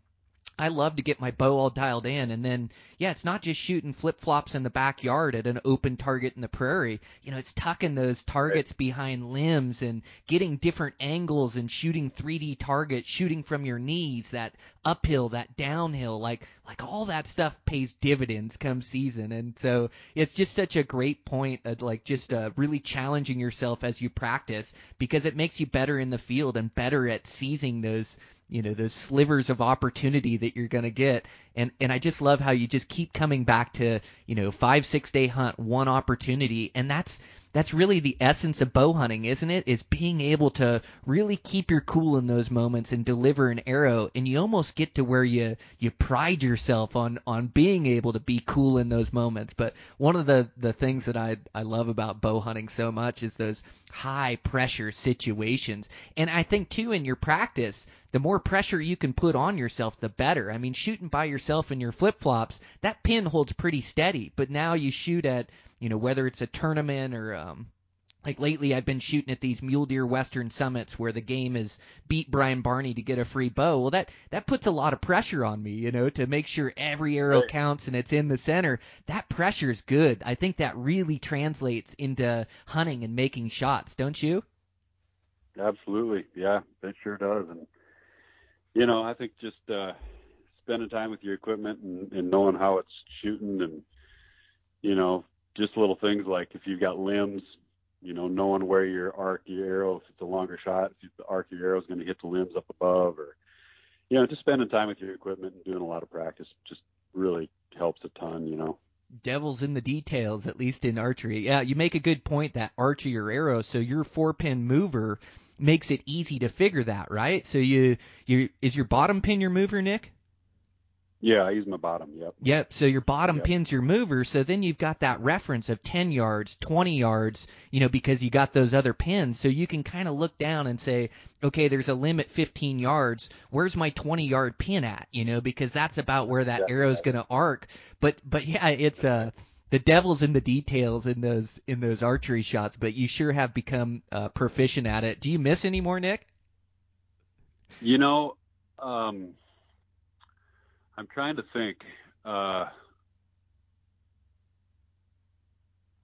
Speaker 4: I love to get my bow all dialed in and then yeah, it's not just shooting flip flops in the backyard at an open target in the prairie. You know, it's tucking those targets right. behind limbs and getting different angles and shooting 3D targets, shooting from your knees, that uphill, that downhill, like like all that stuff pays dividends come season. And so it's just such a great point of like just uh, really challenging yourself as you practice because it makes you better in the field and better at seizing those you know those slivers of opportunity that you're going to get. And and I just love how you just keep coming back to you know five six day hunt one opportunity. And that's that's really the essence of bow hunting, isn't it? Is being able to really keep your cool in those moments and deliver an arrow, and you almost get to where you you pride yourself on on being able to be cool in those moments. But one of the the things that I I love about bow hunting so much is those high pressure situations, and I think too in your practice the more pressure you can put on yourself, the better. I mean, shooting by yourself in your flip flops, that pin holds pretty steady. But now you shoot at you know, whether it's a tournament or um, like lately I've been shooting at these mule deer western summits where the game is beat Brian Barney to get a free bow. Well that that puts a lot of pressure on me, you know, to make sure every arrow
Speaker 5: Right.
Speaker 4: counts and it's in the center. That pressure is good. I think that really translates into hunting and making shots, don't you?
Speaker 5: Absolutely, yeah, it sure does. And you know, I think just uh, spending time with your equipment and, and knowing how it's shooting, and you know, just little things like if you've got limbs, you know, knowing where your arc your arrow, if it's a longer shot, if the arc your arrow is going to hit the limbs up above, or you know, just spending time with your equipment and doing a lot of practice just really helps a ton. You know.
Speaker 4: devil's in the details, at least in archery. Yeah, you make a good point that archery or arrow, so your four pin mover makes it easy to figure that, right? So you you is your bottom pin your mover, Nick?
Speaker 5: Yeah, I use my bottom. Yep.
Speaker 4: Yep. So your bottom
Speaker 5: Yep.
Speaker 4: pin's your mover. So then you've got that reference of 10 yards, 20 yards, you know, because you got those other pins. So you can kind of look down and say, okay, there's a limit 15 yards. Where's my 20 yard pin at? You know, because that's about where that
Speaker 5: Yeah.
Speaker 4: arrow's going to arc. But, but yeah, it's, uh, the devil's in the details in those, in those archery shots, but you sure have become, uh, proficient at it. Do you miss any more, Nick?
Speaker 5: You know, um, I'm trying to think. Uh,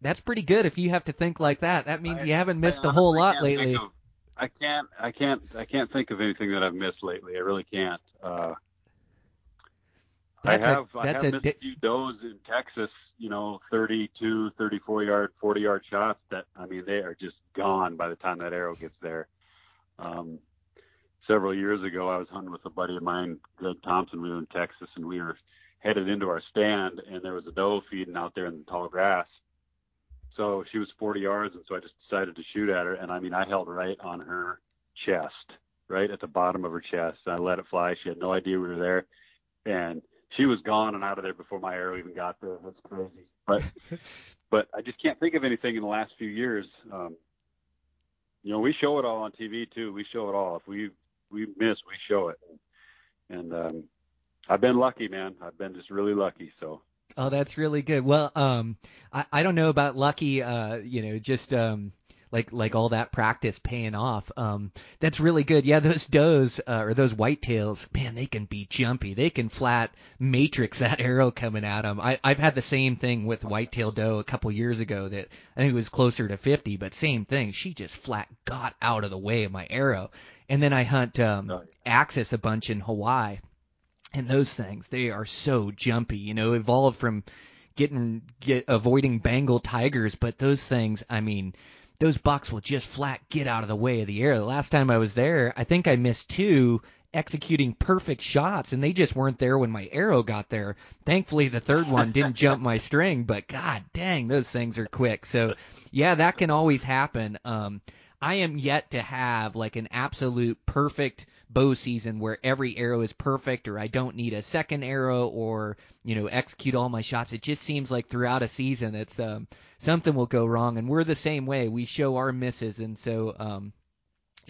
Speaker 4: That's pretty good if you have to think like that. That means
Speaker 5: I-
Speaker 4: you haven't missed
Speaker 5: I
Speaker 4: a whole lot lately.
Speaker 5: of- I can't. I can't. I can't think of anything that I've missed lately. I really can't. Uh,
Speaker 4: That's
Speaker 5: I
Speaker 4: a-
Speaker 5: have. I have
Speaker 4: a
Speaker 5: missed
Speaker 4: di-
Speaker 5: a few does in Texas. You know, 32, 34 yard, 40 yard shots. That I mean, they are just gone by the time that arrow gets there. Um, several years ago, I was hunting with a buddy of mine, Greg Thompson. We were in Texas, and we were headed into our stand, and there was a doe feeding out there in the tall grass. So she was 40 yards, and so I just decided to shoot at her. And I mean, I held right on her chest, right at the bottom of her chest. I let it fly. She had no idea we were there, and she was gone and out of there before my arrow even got there. That's crazy. But but I just can't think of anything in the last few years. Um, you know, we show it all on TV too. We show it all. If we we miss, we show it. And um, I've been lucky, man. I've been just really lucky. So
Speaker 4: Oh, that's really good. Well, um, I, I don't know about lucky, uh, you know, just, um, like, like all that practice paying off. Um, that's really good. Yeah, those does, uh, or those whitetails, man, they can be jumpy. They can flat matrix that arrow coming at them. I, I've had the same thing with whitetail doe a couple years ago that I think it was closer to 50, but same thing. She just flat got out of the way of my arrow. And then I hunt, um,
Speaker 5: Oh,
Speaker 4: axis a bunch in Hawaii and those things they are so jumpy you know evolved from getting get avoiding bengal tigers but those things i mean those bucks will just flat get out of the way of the arrow the last time i was there i think i missed two executing perfect shots and they just weren't there when my arrow got there. Thankfully the third one didn't jump my string but god dang those things are quick. So yeah that can always happen. Um I am yet to have like an absolute perfect bow season where every arrow is perfect or I don't need a second arrow or, you know, execute all my shots. It just seems like throughout a season it's um something will go wrong and we're the same way. We show our misses and so um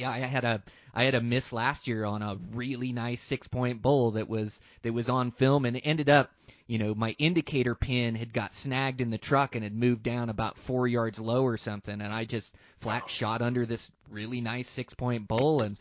Speaker 4: yeah, I had a I had a miss last year on a really nice six point bowl that was that was on film and it ended up, you know, my indicator pin had got snagged in the truck and had moved down about four yards low or something, and I just flat shot under this really nice six point bowl and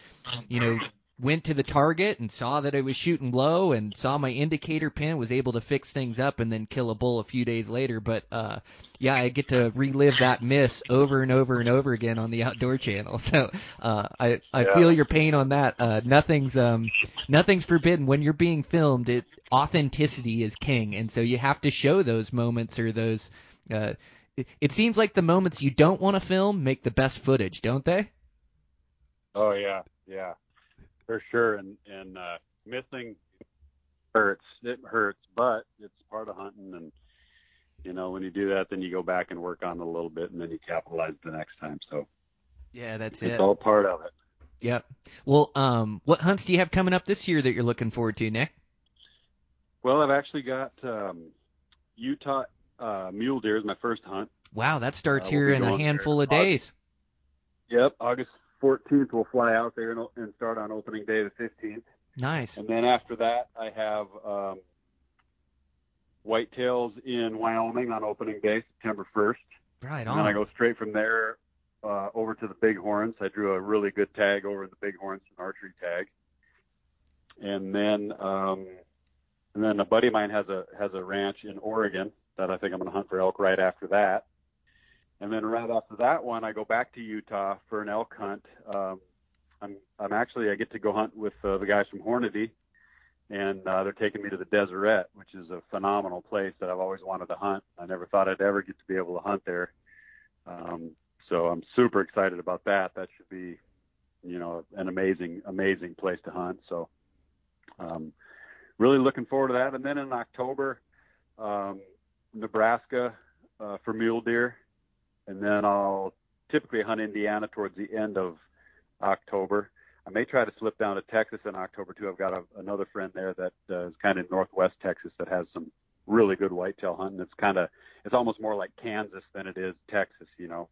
Speaker 4: you know went to the target and saw that it was shooting low and saw my indicator pin was able to fix things up and then kill a bull a few days later. But uh yeah I get to relive that miss over and over and over again on the outdoor channel. So uh I I
Speaker 5: Yeah.
Speaker 4: feel your pain on that. Uh nothing's um nothing's forbidden. When you're being filmed it authenticity is king. And so you have to show those moments or those uh it, it seems like the moments you don't want to film make the best footage don't they?
Speaker 5: Oh yeah, yeah, for sure. And and uh, missing hurts. It hurts, but it's part of hunting, and you know when you do that, then you go back and work on it a little bit, and then you capitalize the next time. So
Speaker 4: Yeah, that's
Speaker 5: it's
Speaker 4: it.
Speaker 5: It's all part of it.
Speaker 4: Yep. Well, um, what hunts do you have coming up this year that you're looking forward to, Nick?
Speaker 5: Well, I've actually got um, Utah uh, mule deer is my first hunt.
Speaker 4: Wow, that starts
Speaker 5: Uh, we'll
Speaker 4: here in a handful of
Speaker 5: August.
Speaker 4: days.
Speaker 5: Yep, August 14th we'll fly out there and, and start on opening day the 15th.
Speaker 4: Nice.
Speaker 5: And then after that, I have um, whitetails in Wyoming on opening day, September 1st.
Speaker 4: Right on.
Speaker 5: And then I go straight from there uh, over to the Bighorns. I drew a really good tag over in the Bighorns, an archery tag. And then, um, and then a buddy of mine has a has a ranch in Oregon that I think I'm going to hunt for elk right after that. And then right after that one, I go back to Utah for an elk hunt. Um, I'm I'm actually I get to go hunt with uh, the guys from Hornady, and uh, they're taking me to the Deseret, which is a phenomenal place that I've always wanted to hunt. I never thought I'd ever get to be able to hunt there. Um, so I'm super excited about that. That should be, you know, an amazing, amazing place to hunt. So, um, really looking forward to that. And then in October, um, Nebraska uh, for mule deer, and then I'll typically hunt Indiana towards the end of October. I may try to slip down to Texas in October too. I've got a, another friend there that uh, is kind of in northwest Texas that has some really good whitetail hunting. It's kind of it's almost more like Kansas than it is Texas, you know,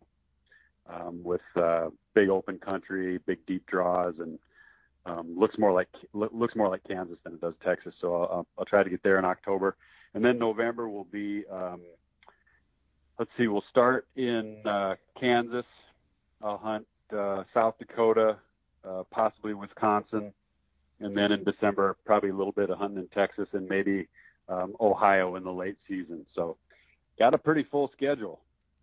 Speaker 5: um, with uh, big open country, big deep draws, and um, looks more like loo- looks more like Kansas than it does Texas. So I'll, I'll try to get there in October, and then November will be. Um, let's see, we'll start in uh, Kansas. I'll hunt uh, South Dakota, uh, possibly Wisconsin, and then in December probably a little bit of hunting in Texas and maybe um, Ohio in the late season. So got a pretty full schedule.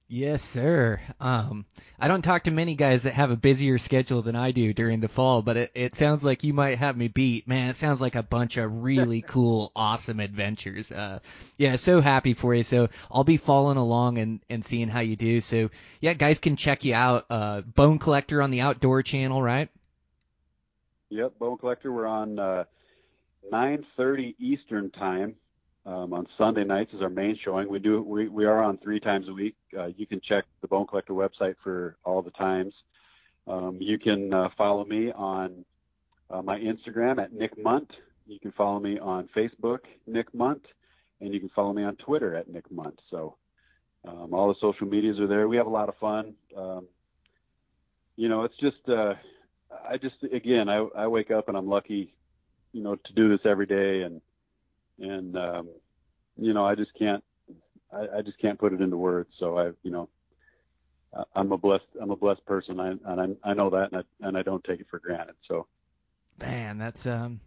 Speaker 4: Yes, sir. Um, I don't talk to many guys that have a busier schedule than I do during the fall, but it, it sounds like you might have me beat. Man, it sounds like a bunch of really cool, awesome adventures. Uh, yeah, so happy for you. So I'll be following along and, and seeing how you do. So yeah, guys can check you out. Uh, Bone Collector on the Outdoor Channel, right?
Speaker 5: Yep, Bone Collector. We're on uh, 9:30 Eastern time um, on Sunday nights is our main showing. We do we we are on three times a week. Uh, you can check the Bone Collector website for all the times. Um, you can uh, follow me on uh, my Instagram at Nick Mundt. You can follow me on Facebook, Nick Mundt, and you can follow me on Twitter at Nick Mundt. So um, all the social medias are there. We have a lot of fun. Um, you know, it's just uh, I just again I I wake up and I'm lucky, you know, to do this every day and and um, you know I just can't I, I just can't put it into words. So I you know I'm a blessed I'm a blessed person I, and I I know that and I and I don't take it for granted. So
Speaker 4: Man, that's um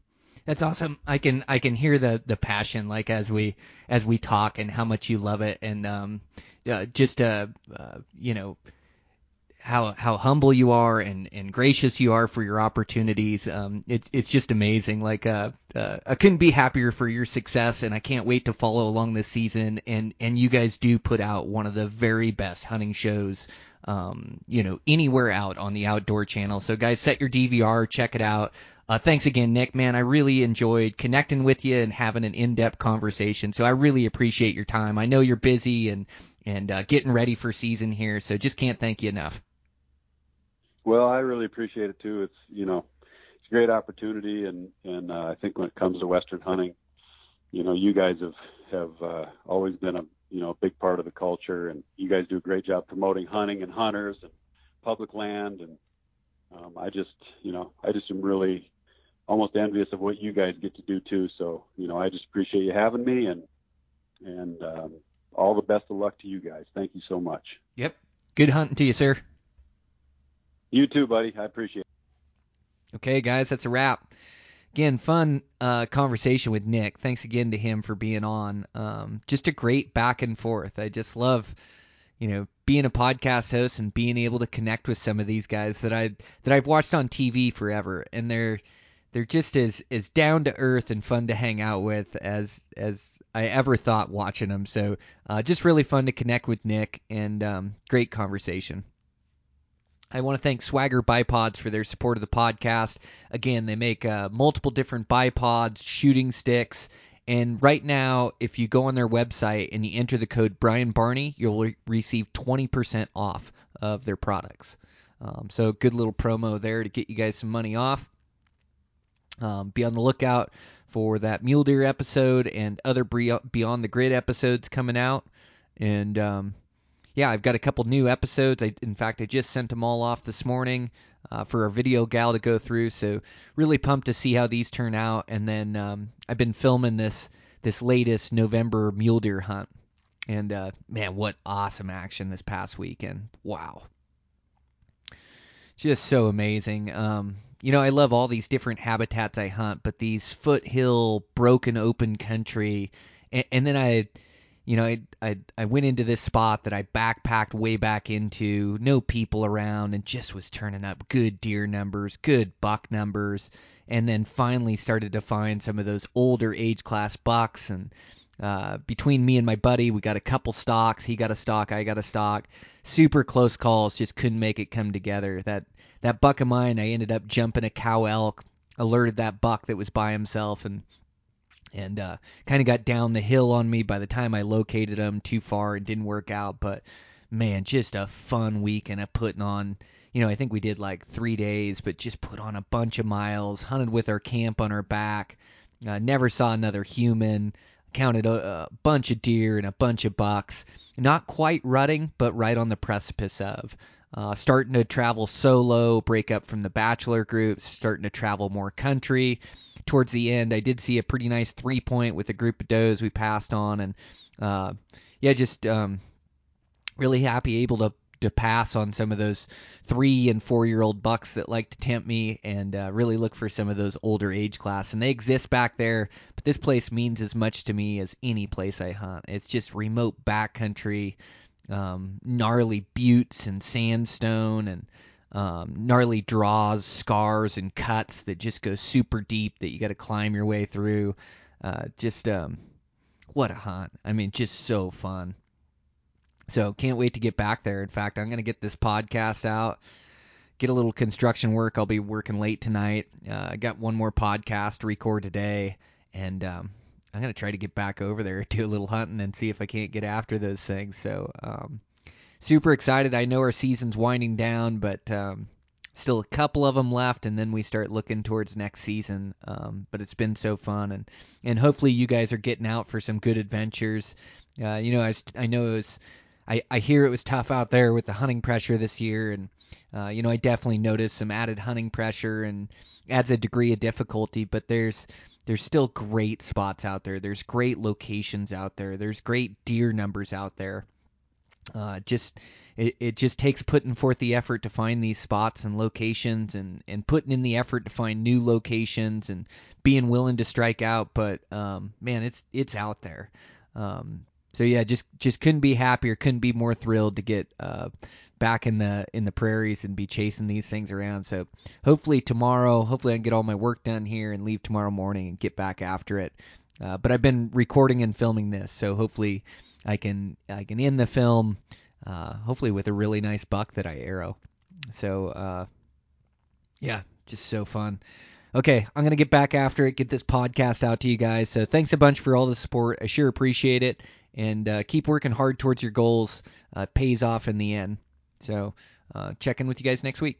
Speaker 4: that's awesome. I can I can hear the the passion like as we as we talk and how much you love it and um uh, just uh, uh you know how how humble you are and and gracious you are for your opportunities. Um it, it's just amazing. Like uh, uh I couldn't be happier for your success and I can't wait to follow along this season and and you guys do put out one of the very best hunting shows um, you know, anywhere out on the outdoor channel. So guys, set your DVR, check it out. Uh, thanks again, Nick, man. I really enjoyed connecting with you and having an in-depth conversation. So I really appreciate your time. I know you're busy and, and, uh, getting ready for season here. So just can't thank you enough.
Speaker 5: Well I really appreciate it too. It's you know it's a great opportunity and and uh, I think when it comes to western hunting, you know you guys have have uh, always been a you know a big part of the culture and you guys do a great job promoting hunting and hunters and public land and um, I just you know I just am really almost envious of what you guys get to do too. So you know I just appreciate you having me and and um, all the best of luck to you guys. Thank you so much.
Speaker 4: Yep. Good hunting to you, sir.
Speaker 5: You too, buddy. I appreciate it.
Speaker 4: Okay, guys, that's a wrap. Again, fun uh, conversation with Nick. Thanks again to him for being on. Um, just a great back and forth. I just love, you know, being a podcast host and being able to connect with some of these guys that I that I've watched on TV forever, and they're they're just as as down to earth and fun to hang out with as as I ever thought watching them. So uh, just really fun to connect with Nick and um, great conversation. I want to thank Swagger Bipods for their support of the podcast. Again, they make uh, multiple different bipods, shooting sticks, and right now, if you go on their website and you enter the code Brian Barney, you'll re- receive 20% off of their products. Um, so, good little promo there to get you guys some money off. Um, be on the lookout for that Mule Deer episode and other Beyond the Grid episodes coming out. And um, yeah, I've got a couple new episodes. I, in fact, I just sent them all off this morning uh, for our video gal to go through. So really pumped to see how these turn out. And then um, I've been filming this this latest November mule deer hunt. And uh, man, what awesome action this past weekend! Wow, just so amazing. Um, you know, I love all these different habitats I hunt, but these foothill, broken, open country, and, and then I you know, I, I I went into this spot that I backpacked way back into, no people around, and just was turning up good deer numbers, good buck numbers, and then finally started to find some of those older age class bucks. And uh, between me and my buddy, we got a couple stocks. He got a stock, I got a stock. Super close calls, just couldn't make it come together. That that buck of mine, I ended up jumping a cow elk, alerted that buck that was by himself, and and uh, kind of got down the hill on me by the time I located them too far and didn't work out. But man, just a fun weekend of putting on. You know, I think we did like three days, but just put on a bunch of miles, hunted with our camp on our back. Uh, never saw another human. Counted a, a bunch of deer and a bunch of bucks. Not quite rutting, but right on the precipice of. Uh, starting to travel solo, break up from the bachelor group, starting to travel more country, towards the end, I did see a pretty nice three point with a group of does we passed on, and uh, yeah, just um, really happy able to to pass on some of those three and four year old bucks that like to tempt me and uh, really look for some of those older age class and they exist back there but this place means as much to me as any place i hunt. It's just remote backcountry um, gnarly buttes and sandstone and um, gnarly draws, scars, and cuts that just go super deep that you got to climb your way through. Uh, just um, what a hunt! I mean, just so fun. So can't wait to get back there. In fact, I'm going to get this podcast out, get a little construction work. I'll be working late tonight. Uh, I got one more podcast to record today, and um, I'm going to try to get back over there, do a little hunting, and see if I can't get after those things. So um, super excited. I know our season's winding down, but um, still a couple of them left, and then we start looking towards next season. Um, but it's been so fun, and and hopefully you guys are getting out for some good adventures. Uh, you know, I, I know it was. I, I hear it was tough out there with the hunting pressure this year, and uh, you know I definitely noticed some added hunting pressure and adds a degree of difficulty. But there's there's still great spots out there. There's great locations out there. There's great deer numbers out there. Uh, just it, it just takes putting forth the effort to find these spots and locations and, and putting in the effort to find new locations and being willing to strike out. But um, man it's it's out there. Um, so yeah just just couldn't be happier couldn't be more thrilled to get uh, back in the in the prairies and be chasing these things around. So hopefully tomorrow hopefully I can get all my work done here and leave tomorrow morning and get back after it. Uh, but I've been recording and filming this so hopefully I can I can end the film uh, hopefully with a really nice buck that I arrow. So uh, yeah, just so fun. Okay, I'm gonna get back after it, get this podcast out to you guys. So thanks a bunch for all the support. I sure appreciate it, and uh, keep working hard towards your goals. Uh, pays off in the end. So uh, check in with you guys next week.